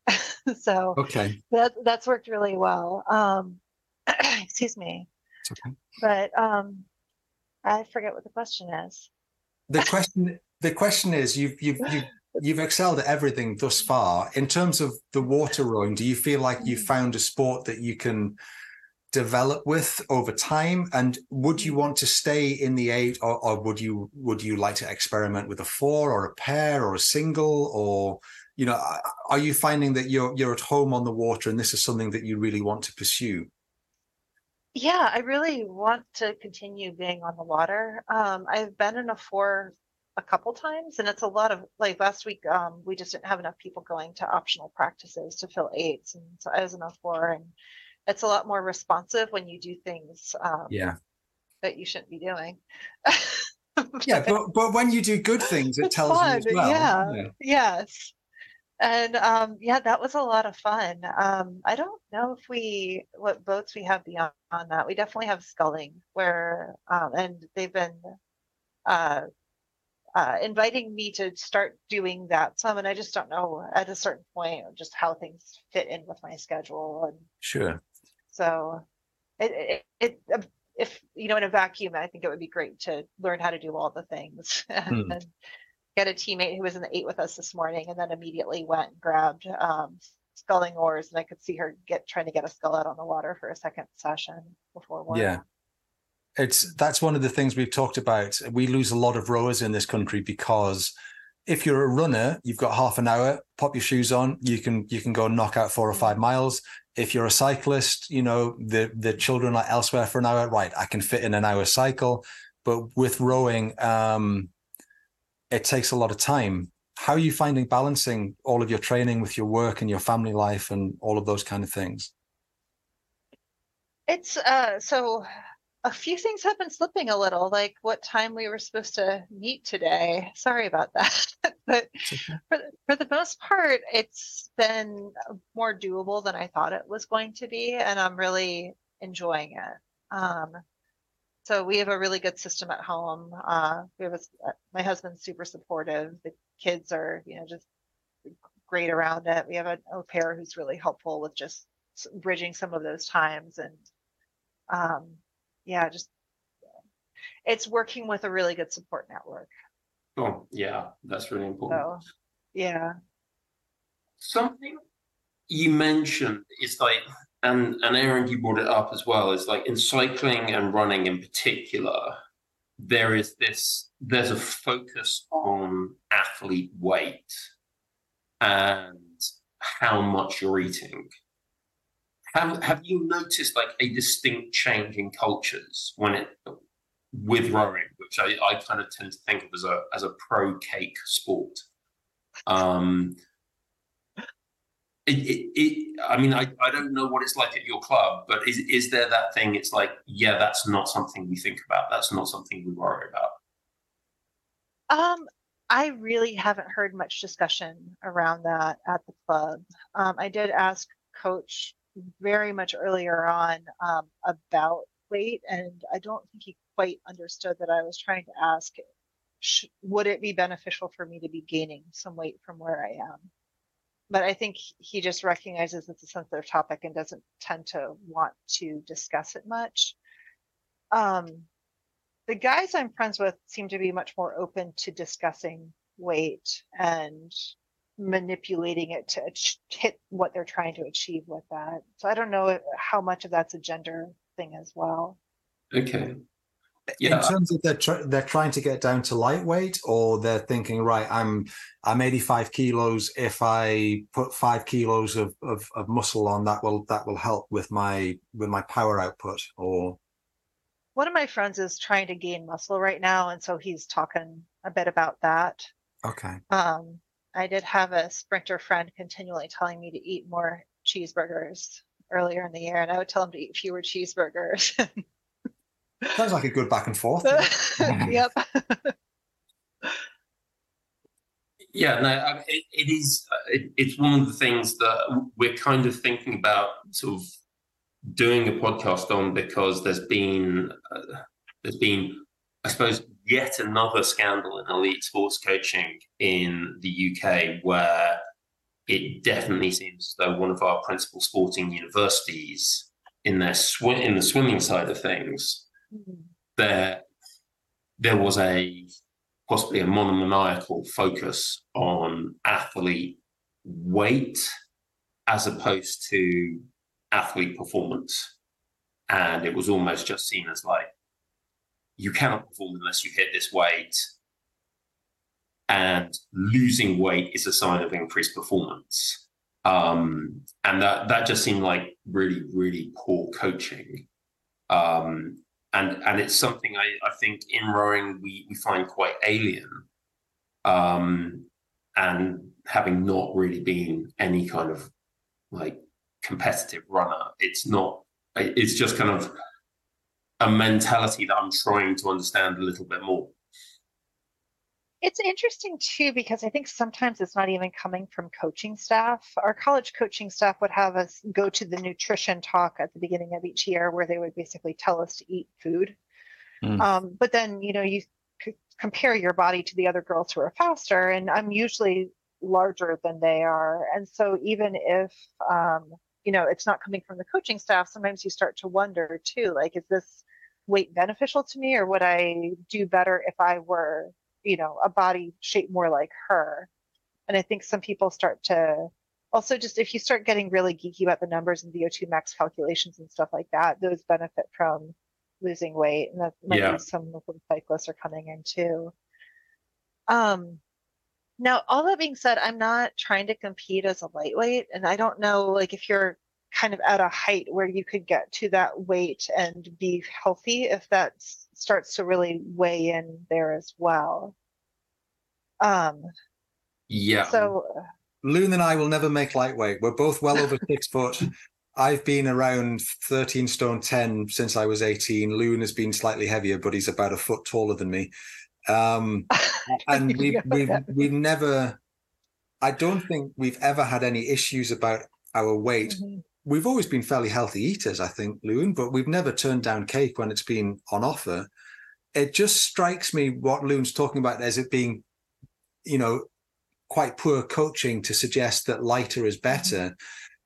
so okay, that that's worked really well. Um, excuse me. Okay. But um, I forget what the question is. The question the question is you've you've you've you've excelled at everything thus far. In terms of the water rowing, do you feel like you mm. found a sport that you can develop with over time? And would you want to stay in the eight, or, or would you would you like to experiment with a four or a pair or a single, or you know, are you finding that you're you're at home on the water and this is something that you really want to pursue? Yeah, I really want to continue being on the water. Um, I've been in a four a couple times, and it's a lot of like last week. Um, we just didn't have enough people going to optional practices to fill eights, and so I was in a four, and it's a lot more responsive when you do things. Um, yeah. That you shouldn't be doing. yeah, but but when you do good things, it tells fun. you as well. Yeah. yeah. Yes and um, yeah, that was a lot of fun. Um, I don't know if we what boats we have beyond that. We definitely have sculling where, um, and they've been uh, uh, inviting me to start doing that some, and I just don't know at a certain point just how things fit in with my schedule. And sure. So, it, it, it um, if you know in a vacuum, I think it would be great to learn how to do all the things hmm. and get a teammate who was in the eight with us this morning and then immediately went and grabbed um, sculling oars and I could see her get trying to get a scull out on the water for a second session before work. Yeah. It's that's one of the things we've talked about. We lose a lot of rowers in this country because if you're a runner, you've got half an hour, pop your shoes on, you can you can go knock out four or five miles. If you're a cyclist, you know, the the children are elsewhere for an hour, right? I can fit in an hour cycle. But with rowing, um, it takes a lot of time. How are you finding balancing all of your training with your work and your family life and all of those kind of things? It's uh so a few things have been slipping a little, like what time we were supposed to meet today. Sorry about that. but for, for the most part, it's been more doable than I thought it was going to be. And I'm really enjoying it. Um, so we have a really good system at home. Uh, we have a, uh, my husband's super supportive. The kids are, you know, just great around it. We have an au pair who's really helpful with just bridging some of those times, and um, yeah, just it's working with a really good support network. Oh yeah, that's really important. So, yeah. Something you mentioned is like and and Aaron, you brought it up as well. Is like in cycling and running in particular, there is this there's a focus on athlete weight and how much you're eating. Have have you noticed like a distinct change in cultures when it with rowing, which I, I kind of tend to think of as a as a pro cake sport. Um, it, it, it, I mean, I, I don't know what it's like at your club, but is, is there that thing? It's like, yeah, that's not something we think about. That's not something we worry about. Um, I really haven't heard much discussion around that at the club. Um, I did ask Coach very much earlier on um, about weight, and I don't think he quite understood that I was trying to ask, would it be beneficial for me to be gaining some weight from where I am? but I think he just recognizes it's a sensitive topic and doesn't tend to want to discuss it much. Um, the guys I'm friends with seem to be much more open to discussing weight and manipulating it to hit what they're trying to achieve with that. So I don't know how much of that's a gender thing as well. Okay yeah. in terms of they're tr- they're trying to get down to lightweight or they're thinking right i'm i'm 85 kilos if i put five kilos of, of, of muscle on that will that will help with my with my power output or one of my friends is trying to gain muscle right now and so he's talking a bit about that okay um i did have a sprinter friend continually telling me to eat more cheeseburgers earlier in the year and i would tell him to eat fewer cheeseburgers Sounds like a good back and forth. yep. yeah, no, it, it is. It, it's one of the things that we're kind of thinking about, sort of doing a podcast on because there's been uh, there's been, I suppose, yet another scandal in elite sports coaching in the UK where it definitely seems as though one of our principal sporting universities in their sw- in the swimming side of things hmm. there there was a possibly a monomaniacal focus on athlete weight as opposed to athlete performance. And it was almost just seen as like, you cannot perform unless you hit this weight. and losing weight is a sign of increased performance. Um, and that that just seemed like really, really poor coaching. Um, and and it's something I, I think in rowing we, we find quite alien. Um, and having not really been any kind of like competitive runner, it's not. It's just kind of a mentality that I'm trying to understand a little bit more. It's interesting too because I think sometimes it's not even coming from coaching staff. Our college coaching staff would have us go to the nutrition talk at the beginning of each year where they would basically tell us to eat food. Mm. Um, but then, you know, you c- compare your body to the other girls who are faster, and I'm usually larger than they are. And so even if, um, you know, it's not coming from the coaching staff, sometimes you start to wonder too, like, is this weight beneficial to me or would I do better if I were you know a body shape more like her and i think some people start to also just if you start getting really geeky about the numbers and vo2 max calculations and stuff like that those benefit from losing weight and that might yeah. be some of cyclists are coming in too um now all that being said i'm not trying to compete as a lightweight and i don't know like if you're kind of at a height where you could get to that weight and be healthy if that starts to really weigh in there as well. Um, yeah. So Loon and I will never make lightweight. We're both well over six foot. I've been around 13 stone 10 since I was 18. Loon has been slightly heavier, but he's about a foot taller than me. Um, and we've, we've, we've never, I don't think we've ever had any issues about our weight. Mm-hmm we've always been fairly healthy eaters, I think, Lewin, but we've never turned down cake when it's been on offer. It just strikes me what Lewin's talking about as it being, you know, quite poor coaching to suggest that lighter is better. Mm-hmm.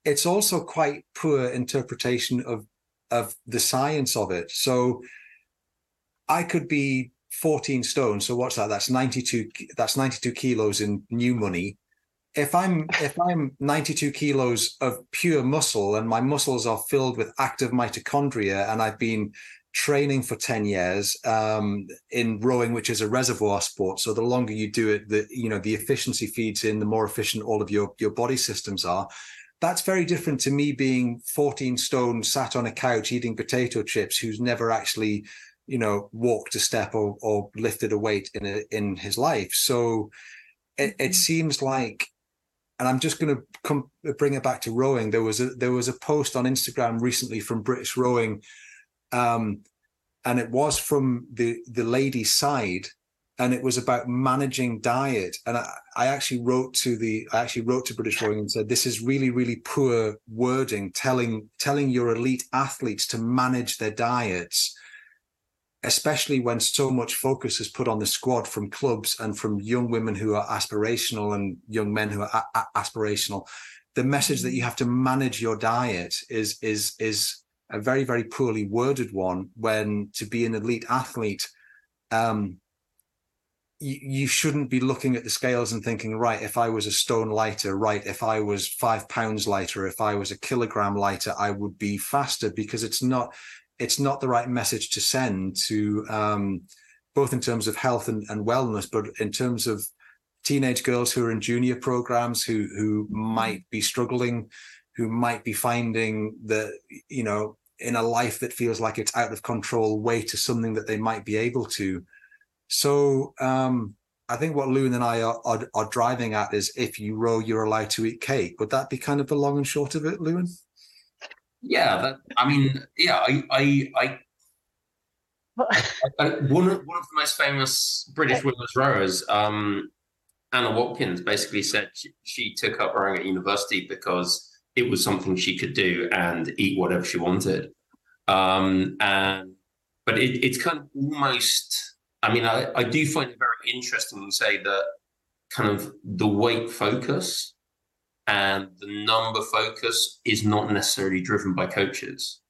It's also quite poor interpretation of of the science of it. So I could be 14 stone. So what's that? That's 92. That's 92 kilos in new money if I'm if I'm 92 kilos of pure muscle and my muscles are filled with active mitochondria and I've been training for 10 years um, in rowing, which is a reservoir sport. So the longer you do it, the you know the efficiency feeds in, the more efficient all of your your body systems are. That's very different to me being 14 stone, sat on a couch eating potato chips, who's never actually, you know, walked a step or, or lifted a weight in a, in his life. So it, it mm-hmm. seems like and I'm just going to come bring it back to rowing. There was a there was a post on Instagram recently from British Rowing, um, and it was from the the lady side, and it was about managing diet. And I, I actually wrote to the I actually wrote to British Rowing and said this is really really poor wording, telling telling your elite athletes to manage their diets especially when so much focus is put on the squad from clubs and from young women who are aspirational and young men who are a- aspirational the message that you have to manage your diet is is is a very very poorly worded one when to be an elite athlete um you, you shouldn't be looking at the scales and thinking right if i was a stone lighter right if i was five pounds lighter if i was a kilogram lighter i would be faster because it's not it's not the right message to send to um, both in terms of health and, and, wellness, but in terms of teenage girls who are in junior programs who who might be struggling, who might be finding that you know in a life that feels like it's out of control way to something that they might be able to. So um, I think what Lewin and I are, are, are driving at is if you row, you're allowed to eat cake. Would that be kind of the long and short of it, Lewin? Yeah, that, I mean, yeah, I, I, I, one of one of the most famous British women's rowers, um, Anna Watkins, basically said she, she, took up rowing at university because it was something she could do and eat whatever she wanted. Um, and but it, it's kind of almost. I mean, I, I do find it very interesting to say that kind of the weight focus and the number focus is not necessarily driven by coaches.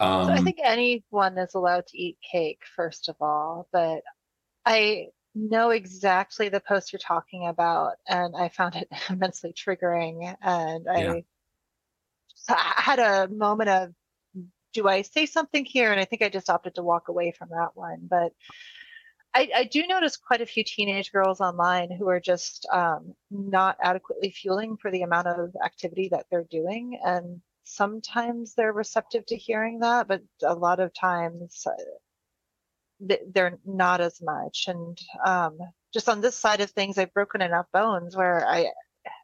Um, so I um, think anyone is allowed to eat cake, first of all, but I know exactly the post you're talking about, and I found it immensely triggering. And I, yeah. I had a moment of, do I say something here? And I think I just opted to walk away from that one. But I, I, do notice quite a few teenage girls online who are just um, not adequately fueling for the amount of activity that they're doing. And sometimes they're receptive to hearing that, but a lot of times uh, they're not as much. And um, just on this side of things, I've broken enough bones where I,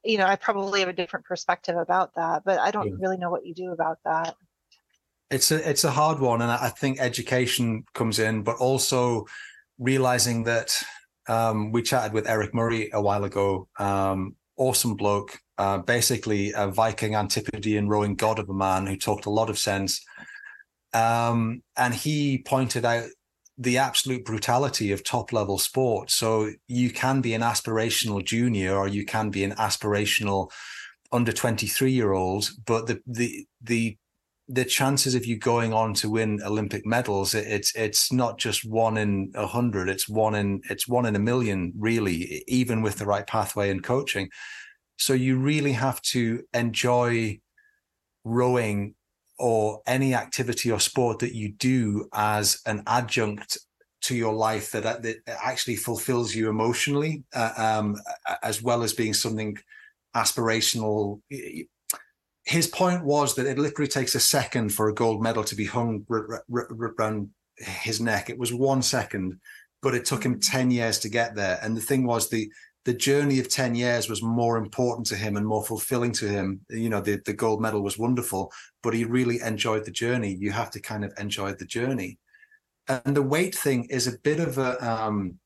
you know, I probably have a different perspective about that, but I don't yeah. really know what you do about that. It's a it's a hard one, and I think education comes in, but also realizing that um, we chatted with Eric Murray a while ago. Um, awesome bloke, uh, basically a Viking Antipodean rowing god of a man who talked a lot of sense. Um, and he pointed out the absolute brutality of top level sport. So you can be an aspirational junior or you can be an aspirational under 23 year old, but the the the the chances of you going on to win Olympic medals, it's it's not just one in a hundred. It's one in it's one in a million, really, even with the right pathway and coaching. So you really have to enjoy rowing or any activity or sport that you do as an adjunct to your life that, that actually fulfills you emotionally, uh, um, as well as being something aspirational his point was that it literally takes a second for a gold medal to be hung around his neck. It was one second, but it took him mm. 10 years to get there. And the thing was the the journey of 10 years was more important to him and more fulfilling to him. You know, the, the gold medal was wonderful, but he really enjoyed the journey. You have to kind of enjoy the journey. And the weight thing is a bit of a um,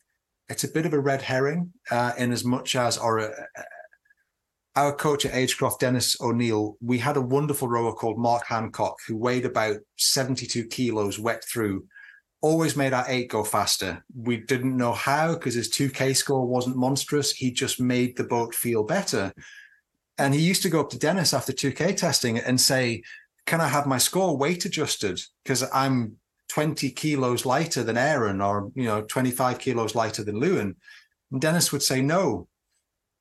it's a bit of a red herring uh, in as much as or a, our coach at Agecroft, Dennis O'Neill, we had a wonderful rower called Mark Hancock who weighed about 72 kilos wet through, always made our eight go faster. We didn't know how because his 2K score wasn't monstrous. He just made the boat feel better. And he used to go up to Dennis after 2K testing and say, Can I have my score weight adjusted? Because I'm 20 kilos lighter than Aaron or, you know, 25 kilos lighter than Lewin. And Dennis would say, No,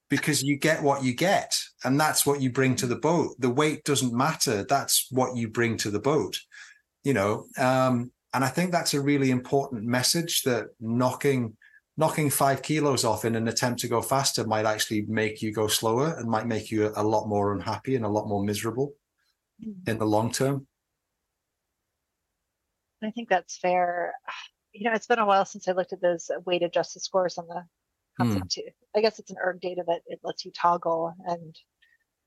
because you get what you get and that's what you bring to the boat. The weight doesn't matter. That's what you bring to the boat you know um, and i think that's a really important message that knocking knocking five kilos off in an attempt to go faster might actually make you go slower and might make you a, lot more unhappy and a lot more miserable mm. in the long term. I think that's fair. You know it's been a while since i looked at those weight adjusted scores on the concept mm. too. I guess it's an ErgData that it lets you toggle and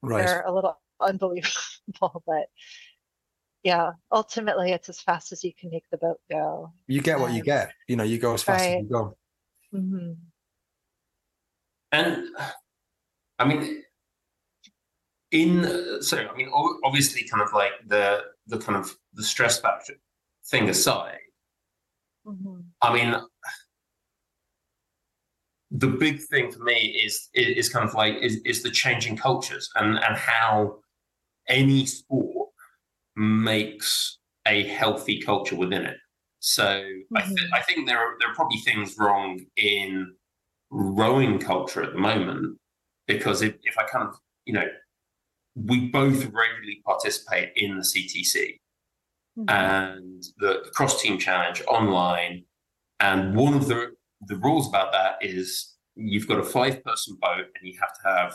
right. they're a little unbelievable, but yeah, ultimately it's as fast as you can make the boat go. You get what you get. You know, you go as fast right. as you go. Mm-hmm. And I mean, in so I mean, obviously, kind of like the the kind of the stress factor thing aside. Mm-hmm. I mean, the big thing for me is is kind of like is, is the changing cultures and and how any sport makes a healthy culture within it. So mm-hmm. I, th- I think there are there are probably things wrong in rowing culture at the moment because if, if I kind of you know we both regularly participate in the CTC mm-hmm. and the, the cross team challenge online, and one of the the rules about that is you've got a five person boat and you have to have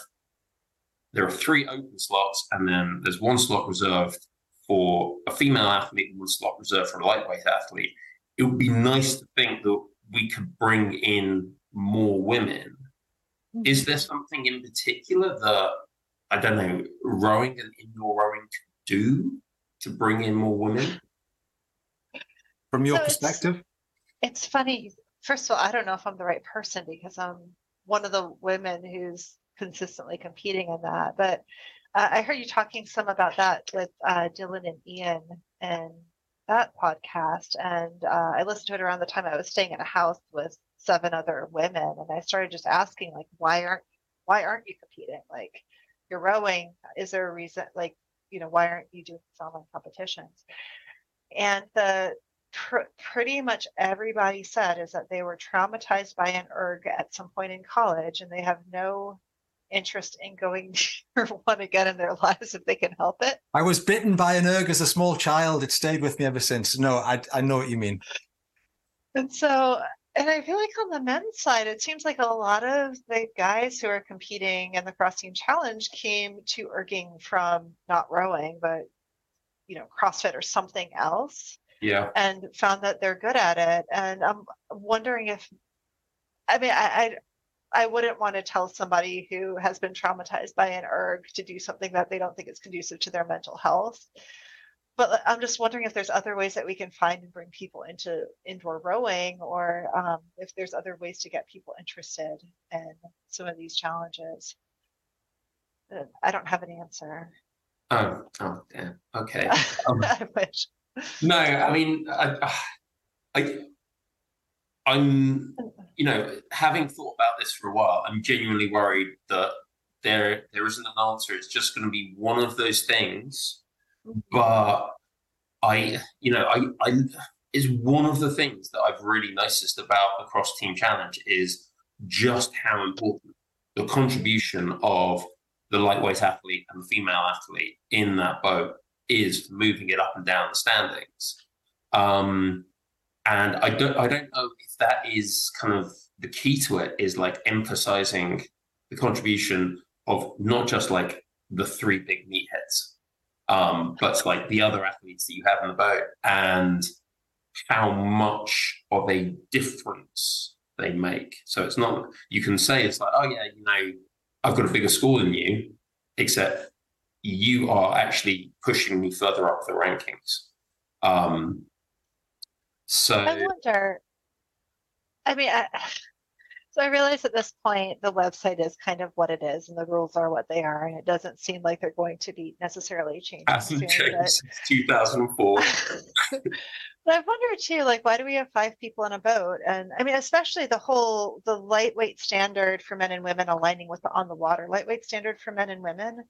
there are three open slots and then there's one slot reserved for a female athlete and one slot reserved for a lightweight athlete. It would be nice to think that we could bring in more women. Mm-hmm. is there something in particular that i don't know rowing and indoor rowing could do to bring in more women? From your so perspective? It's, it's funny first of all, I don't know if I'm the right person because I'm one of the women who's consistently competing in that. But uh, I heard you talking some about that with uh, Dylan and Ian and that podcast, and uh, I listened to it around the time I was staying in a house with seven other women, and I started just asking like, why aren't why aren't you competing? Like, you're rowing. Is there a reason? Like, you know, why aren't you doing online competitions? And the pr- pretty much everybody said is that they were traumatized by an erg at some point in college and they have no interest in going near one again in their lives if they can help it. I was bitten by an erg as a small child. It stayed with me ever since. No, I, I know what you mean. And so and I feel like on the men's side, it seems like a lot of the guys who are competing in the cross team challenge came to erging from not rowing, but you know, CrossFit or something else. Yeah. And found that they're good at it. And I'm wondering if, I mean, I, I, I wouldn't want to tell somebody who has been traumatized by an erg to do something that they don't think is conducive to their mental health but I'm just wondering if there's other ways that we can find and bring people into indoor rowing, or um, if there's other ways to get people interested in some of these challenges. Uh, I don't have an answer. Oh, oh, damn. Okay. Um, I wish. No, I mean, I, I, I'm, you know, having thought about this for a while, I'm genuinely worried that there there isn't an answer. It's just going to be one of those things but I, you know, I, I is one of the things that I've really noticed about the cross team challenge is just how important the contribution of the lightweight athlete and the female athlete in that boat is moving it up and down the standings. Um, and I don't, I don't know if that is kind of the key to it is like emphasizing the contribution of not just like the three big meatheads, um, but like the other athletes that you have in the boat and how much of a difference they make. So it's not, you can say it's like, oh yeah, you know, I've got a bigger score than you, except you are actually pushing me further up the rankings. Um, so I wonder, I mean, I, so I realize at this point the website is kind of what it is and the rules are what they are, and it doesn't seem like they're going to be necessarily changing. Hasn't changed but... since 2004. but I've wondered too, like, why do we have five people in a boat? And I mean, especially the whole the lightweight standard for men and women aligning with the on the water lightweight standard for men and women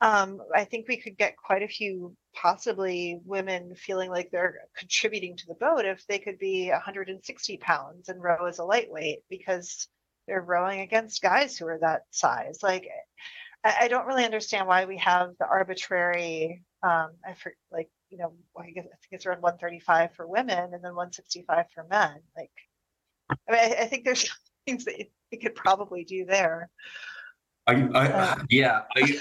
um, I think we could get quite a few possibly women feeling like they're contributing to the boat if they could be 160 pounds and row as a lightweight because they're rowing against guys who are that size. Like, I, I don't really understand why we have the arbitrary, um, I for, like, you know, I, guess, I think it's around 135 for women and then 165 for men. Like, I mean, I, I think there's things that we could probably do there. I, I um, yeah, I,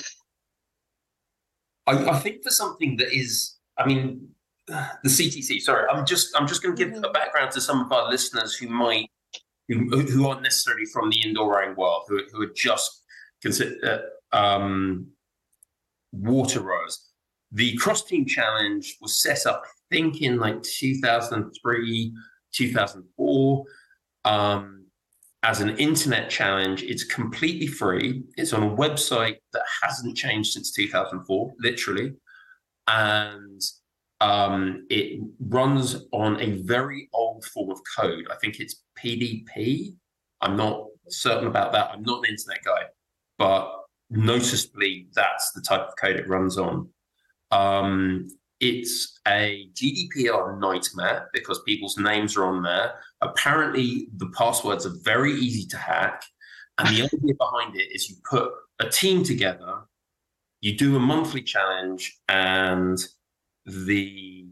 I, I think for something that is, I mean, the CTC. Sorry, I'm just I'm just going to give mm-hmm. a background to some of our listeners who might who, who aren't necessarily from the indoor rowing world, who, who are just consider um, water rowers. The cross team challenge was set up, I think, in like 2003, 2004. Um, as an internet challenge. It's completely free. It's on a website that hasn't changed since 2004, literally. And um, it runs on a very old form of code. I think it's PDP. I'm not certain about that. I'm not an internet guy, but noticeably, that's the type of code it runs on. Um, it's a GDPR nightmare because people's names are on there. Apparently, the passwords are very easy to hack. And the idea behind it is you put a team together, you do a monthly challenge, and the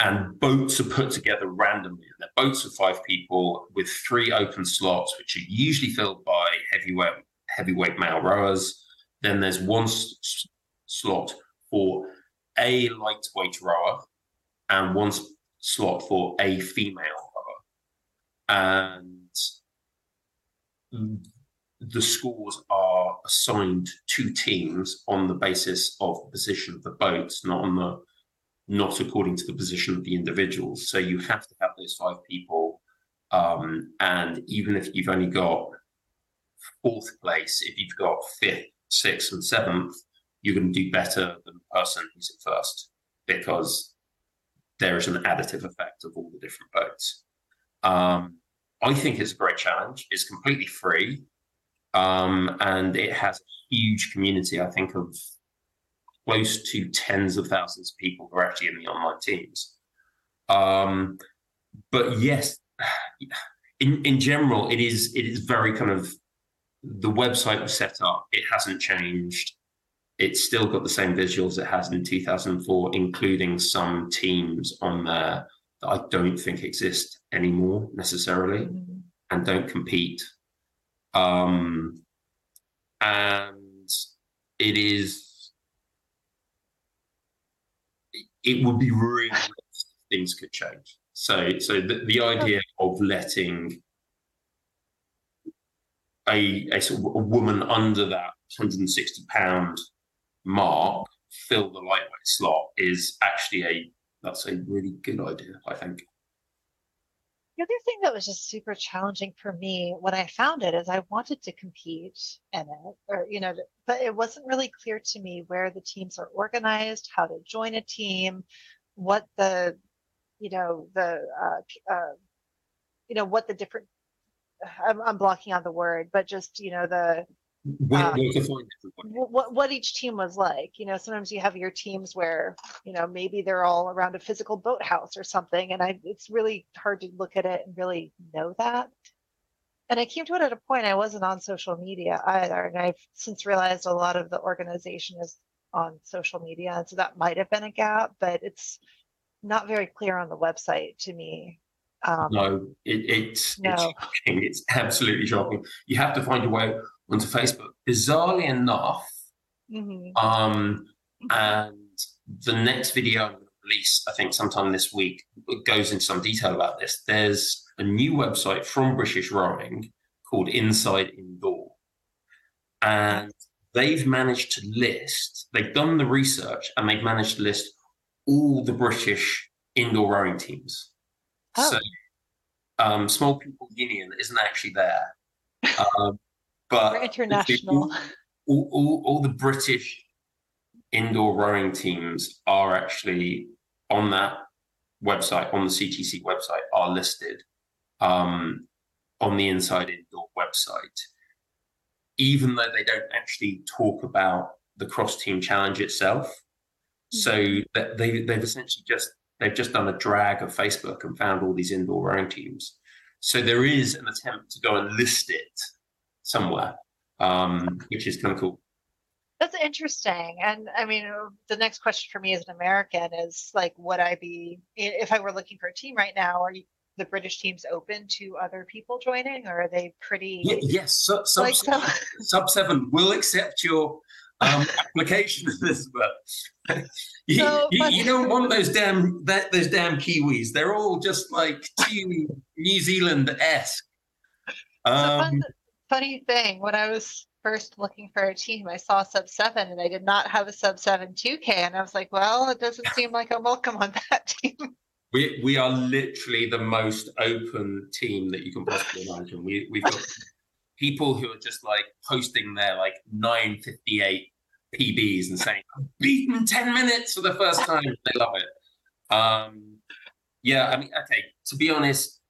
and boats are put together randomly. And they're boats of five people with three open slots, which are usually filled by heavyweight heavyweight male rowers. Then there's one s- slot for a lightweight rower and one slot for a female rower. And the scores are assigned to teams on the basis of the position of the boats, not on the not according to the position of the individuals. So you have to have those five people. Um, and even if you've only got fourth place, if you've got fifth, sixth, and seventh, you're going to do better than the person who's at first because there is an additive effect of all the different boats. Um, I think it's a great challenge. It's completely free, um, and it has a huge community. I think of close to tens of thousands of people who are actually in the online teams. Um, but yes, in in general, it is it is very kind of the website was set up. It hasn't changed it's still got the same visuals it has in 2004, including some teams on there that I don't think exist anymore necessarily Mhm. and don't compete. Um, and it is, it would be really nice if things could change. So, so the, the idea of letting a, a sort of a woman under that 160 pound mark fill the lightweight slot is actually a that's a really good idea. I think. The other thing that was just super challenging for me when I found it is I wanted to compete in it, or you know, but it wasn't really clear to me where the teams are organized, how to join a team, what the, you know, the, uh, uh, you know, what the different. I'm, I'm blocking on the word, but just you know the Where, Um, to find what what each team was like. You know, sometimes you have your teams where you know maybe they're all around a physical boathouse or something, and I it's really hard to look at it and really know that. And I came to it at a point I wasn't on social media either, and I've since realized a lot of the organization is on social media, and so that might have been a gap, but it's not very clear on the website to me. Um, No, it, it's No. it's shocking. It's absolutely shocking. You have to find a way onto Facebook. Bizarrely enough, mhm. um, and the next video I'm going to release, I think sometime this week, goes into some detail about this. There's a new website from British Rowing called Inside Indoor, and they've managed to list. They've done the research and they've managed to list all the British indoor rowing teams. Oh. So, um, Small People Union isn't actually there, um, but We're international. all, all, all the British indoor rowing teams are actually on that website, on the CTC website, are listed um, on the Inside Indoor website, even though they don't actually talk about the cross team challenge itself. So that they they've essentially just they've just done a drag of Facebook and found all these indoor rowing teams. So there is an attempt to go and list it somewhere, um, which is kind of cool. That's interesting. And I mean, the next question for me as an American is like, would I be, if I were looking for a team right now, are you, the British teams open to other people joining or are they pretty Ye- yes, sub, sub, like so? sub seven will accept your um, application, Elizabeth. you, So, you, but- you don't want those damn that, those damn Kiwis. They're all just like New Zealand esque. Um, fun, funny thing, when I was first looking for a team, I saw sub seven and I did not have a sub seven 2K. And I was like, well, it doesn't seem like I'm welcome on that team. We we are literally the most open team that you can possibly imagine. We we've got people who are just like posting their like nine fifty eight PBs and saying I've beaten ten minutes for the first time. They love it. Um, yeah, I mean, okay. To be honest,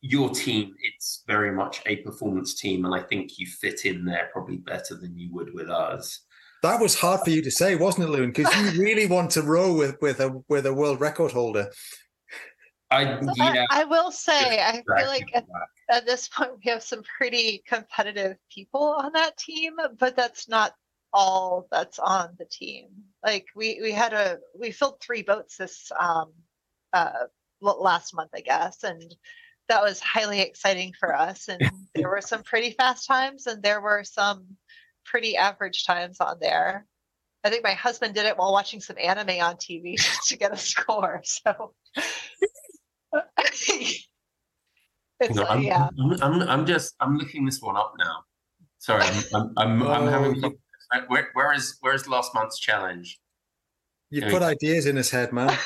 your team it's very much a performance team, and I think you fit in there probably better than you would with us. That was hard for you to say, wasn't it, Lewin? Because you really want to row with with a with a world record holder. I yeah. I, I will say, I feel like at, at this point we have some pretty competitive people on that team, but that's not all that's on the team. Like we we had a we filled three boats this um uh last month, I guess, and that was highly exciting for us. And there were some pretty fast times, and there were some pretty average times on there. I think my husband did it while watching some anime on TV just to get a score. So it's No, uh, I'm, yeah. I'm, I'm, I'm just I'm looking this one up now. Sorry, I'm I'm, I'm, I'm having. Where, where is where is last month's challenge? You Yeah. put ideas in his head, man.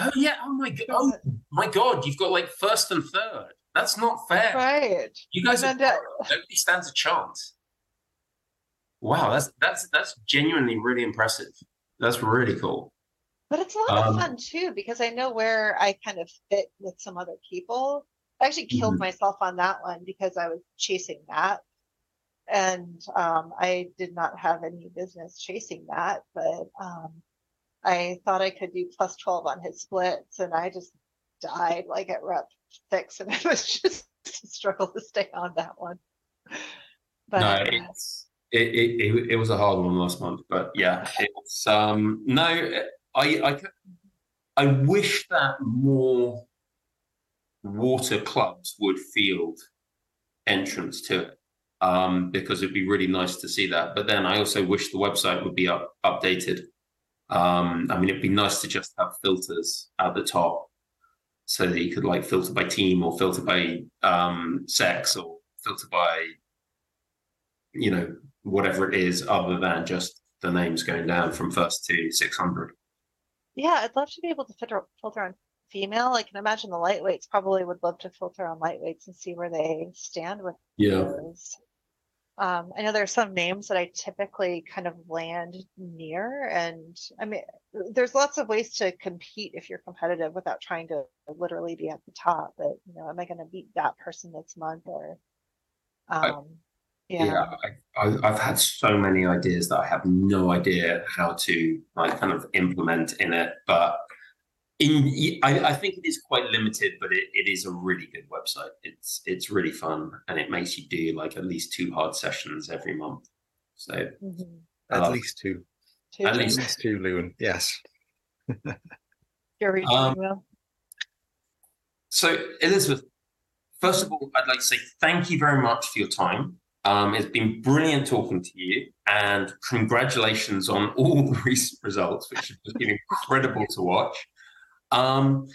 Oh yeah! Oh my god! Oh my god! You've got like first and third. That's not fair. Right. You guys are uh, nobody stands a chance. Wow, that's that's that's genuinely really impressive. That's really cool. But it's a lot Um, of fun too because I know where I kind of fit with some other people. I actually killed Mhm. myself on that one because I was chasing that. And um, I did not have any business chasing that, but um, I thought I could do plus 12 on his splits, and I just died like at rep six, and it was just a struggle to stay on that one. But no, uh, it's it, it, it, it was a hard one last month, but yeah, it's um no, I I, I wish that more water clubs would field entrance to it um, because it'd be really nice to see that. But then I also wish the website would be up, updated. Um, I mean, it'd be nice to just have filters at the top so that you could like filter by team or filter by um, sex or filter by, you know, whatever it is other than just the names going down from first to 600. Yeah, I'd love to be able to filter, filter on female. I can imagine the lightweights probably would love to filter on lightweights and see where they stand with Yeah. those. Um, I know there are some names that I typically kind of land near, and I mean, there's lots of ways to compete if you're competitive without trying to literally be at the top. But you know, am I going to beat that person this month or? Um, yeah. yeah I, I, i've had so many ideas that i have no idea how to like kind of implement in it but in I, I think it is quite limited but it, it is a really good website it's it's really fun and it makes you do like at least two hard sessions every month so Mhm. At love- least two. Two At At least- least two, Lewin. Yes. Your reading Um, will. So, Elizabeth, first of all, I'd like to say thank you very much for your time. Um, it's been brilliant talking to you, and congratulations on all the recent results, which have been incredible to watch. Um,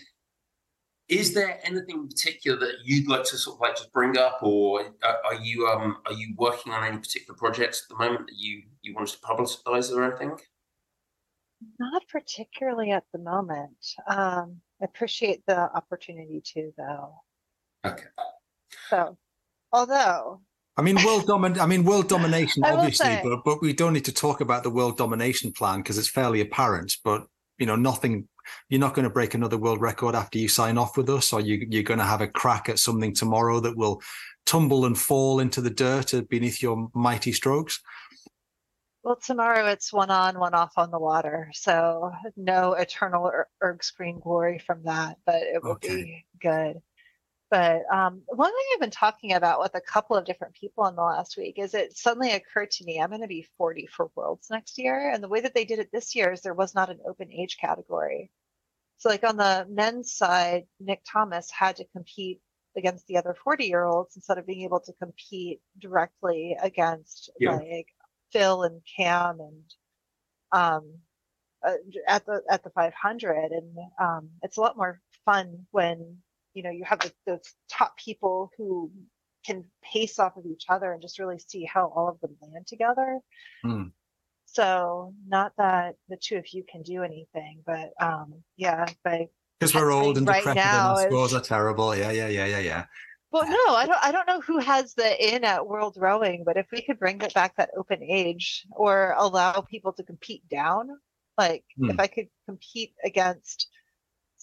is there anything in particular that you'd like to sort of like just bring up, or are, are you um, are you working on any particular projects at the moment that you you want to publicize or anything? Not particularly at the moment. Um, I appreciate the opportunity to, though. Okay. So, although I mean, world domin- I mean, world domination, obviously, say- but but we don't need to talk about the world domination plan because it's fairly apparent. But you know, nothing. You're not going to break another world record after you sign off with us, or you you're going to have a crack at something tomorrow that will tumble and fall into the dirt beneath your mighty strokes. Well, tomorrow it's one on, one off on the water. So no eternal er- erg screen glory from that, but it will Okay. be good. But um, one thing I've been talking about with a couple of different people in the last week is it suddenly occurred to me I'm going to be 40 for Worlds next year. And the way that they did it this year is there was not an open age category. So, like on the men's side, Nick Thomas had to compete against the other 40 year olds instead of being able to compete directly against Yeah. like Phil and Cam and um, uh, at the at the 500, and um, it's a lot more fun when you know you have the, the top people who can pace off of each other and just really see how all of them land together. Hmm. So not that the two of you can do anything, but um, yeah, but Because we're old and Right decrepit and our scores are terrible. Yeah, yeah, yeah, yeah, yeah. Well, no, I don't. I don't know who has the in at World Rowing, but if we could bring it back that open age or allow people to compete down, like Hmm. if I could compete against,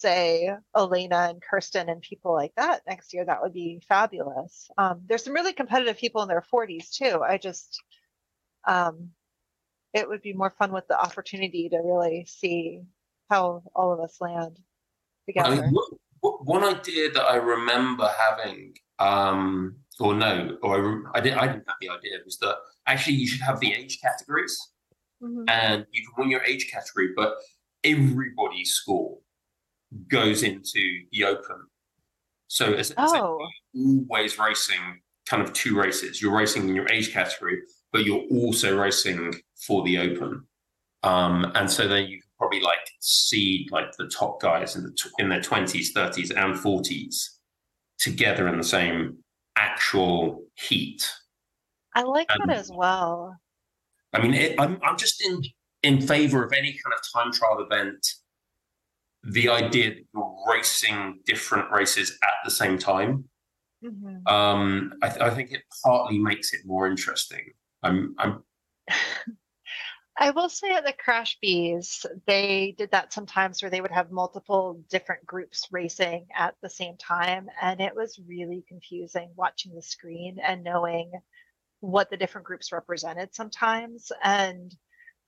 say, Elena and Kirsten and people like that next year, that would be fabulous. Um, there's some really competitive people in their 40s too. I just, um, it would be more fun with the opportunity to really see how all of us land together. I mean, what, one idea that I remember having, um, or no, or I, I, didn't, I didn't have the idea, was that actually you should have the age categories Mhm. and you can win your age category, but everybody's score goes into the open. So it's, Oh. always racing kind of two races. You're racing in your age category, but you're also racing for the open. Um, and so then you can probably like see like the top guys in the tw- in their twenties, thirties, and forties together in the same actual heat. I like Um, that as well. I mean, it, I'm I'm just in in favor of any kind of time trial event. The idea that you're racing different races at the same time, Mhm. um, I, th- I think it partly makes it more interesting. I'm I'm I will say at the CRASH-Bs, they did that sometimes where they would have multiple different groups racing at the same time. And it was really confusing watching the screen and knowing what the different groups represented sometimes. And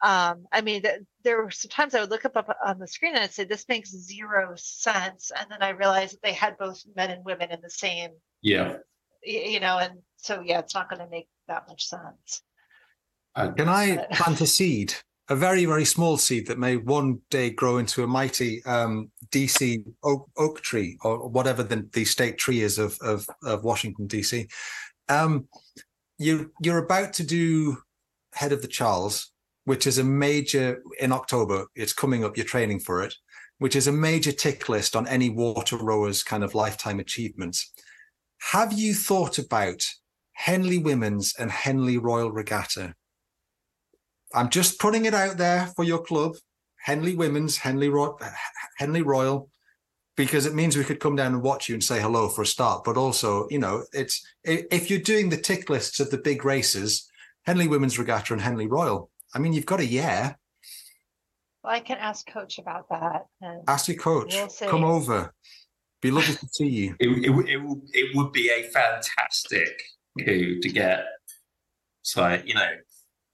um, I mean, th- there were sometimes I would look up, up on the screen and I'd say, this makes zero sense. And then I realized that they had both men and women in the same yeah. y- you know, and so yeah, it's not going to make that much sense. I, Can I But- plant a seed a very very small seed that may one day grow into a mighty um, DC oak, oak, tree or whatever the, the state tree is of of, of Washington DC. Um, you you're about to do head of the Charles, which is a major in October. It's coming up. You're training for it, which is a major tick list on any water rower's kind of lifetime achievements. Have you thought about Henley Women's and Henley Royal Regatta? I'm just putting it out there for your club, Henley Women's, Henley Royal, Henley Royal, because it means we could come down and watch you and say hello for a start. But also, you know, it's if you're doing the tick lists of the big races, Henley Women's Regatta and Henley Royal. I mean, you've got a year. Well, I can ask coach about that. ask your coach. We'll come over. Be lovely to see you. It, it, it, it would be a fantastic coup to get. So, you know,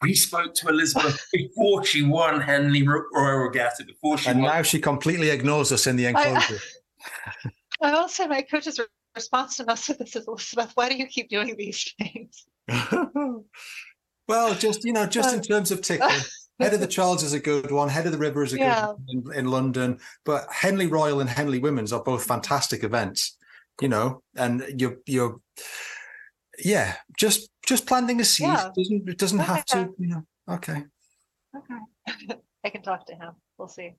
we spoke to Elizabeth before she won Henley Royal Regatta, before she And won. now she completely ignores us in the enclosure. I, I will say my coach's response to most of this is Elizabeth, why do you keep doing these things? well, just you know, just uh, in terms of tickling. Head of the Charles is a good one. Head of the River is a yeah. good one in, in, London. But Henley Royal and Henley Women's are both fantastic events, you know, and you're you're yeah, just just planting a seed. Yeah. Doesn't it doesn't okay. have to, you know. Okay. Okay. I can talk to him. We'll see.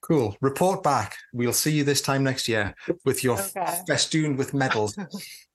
Cool. Report back. We'll see you this time next year with your okay. festooned with medals.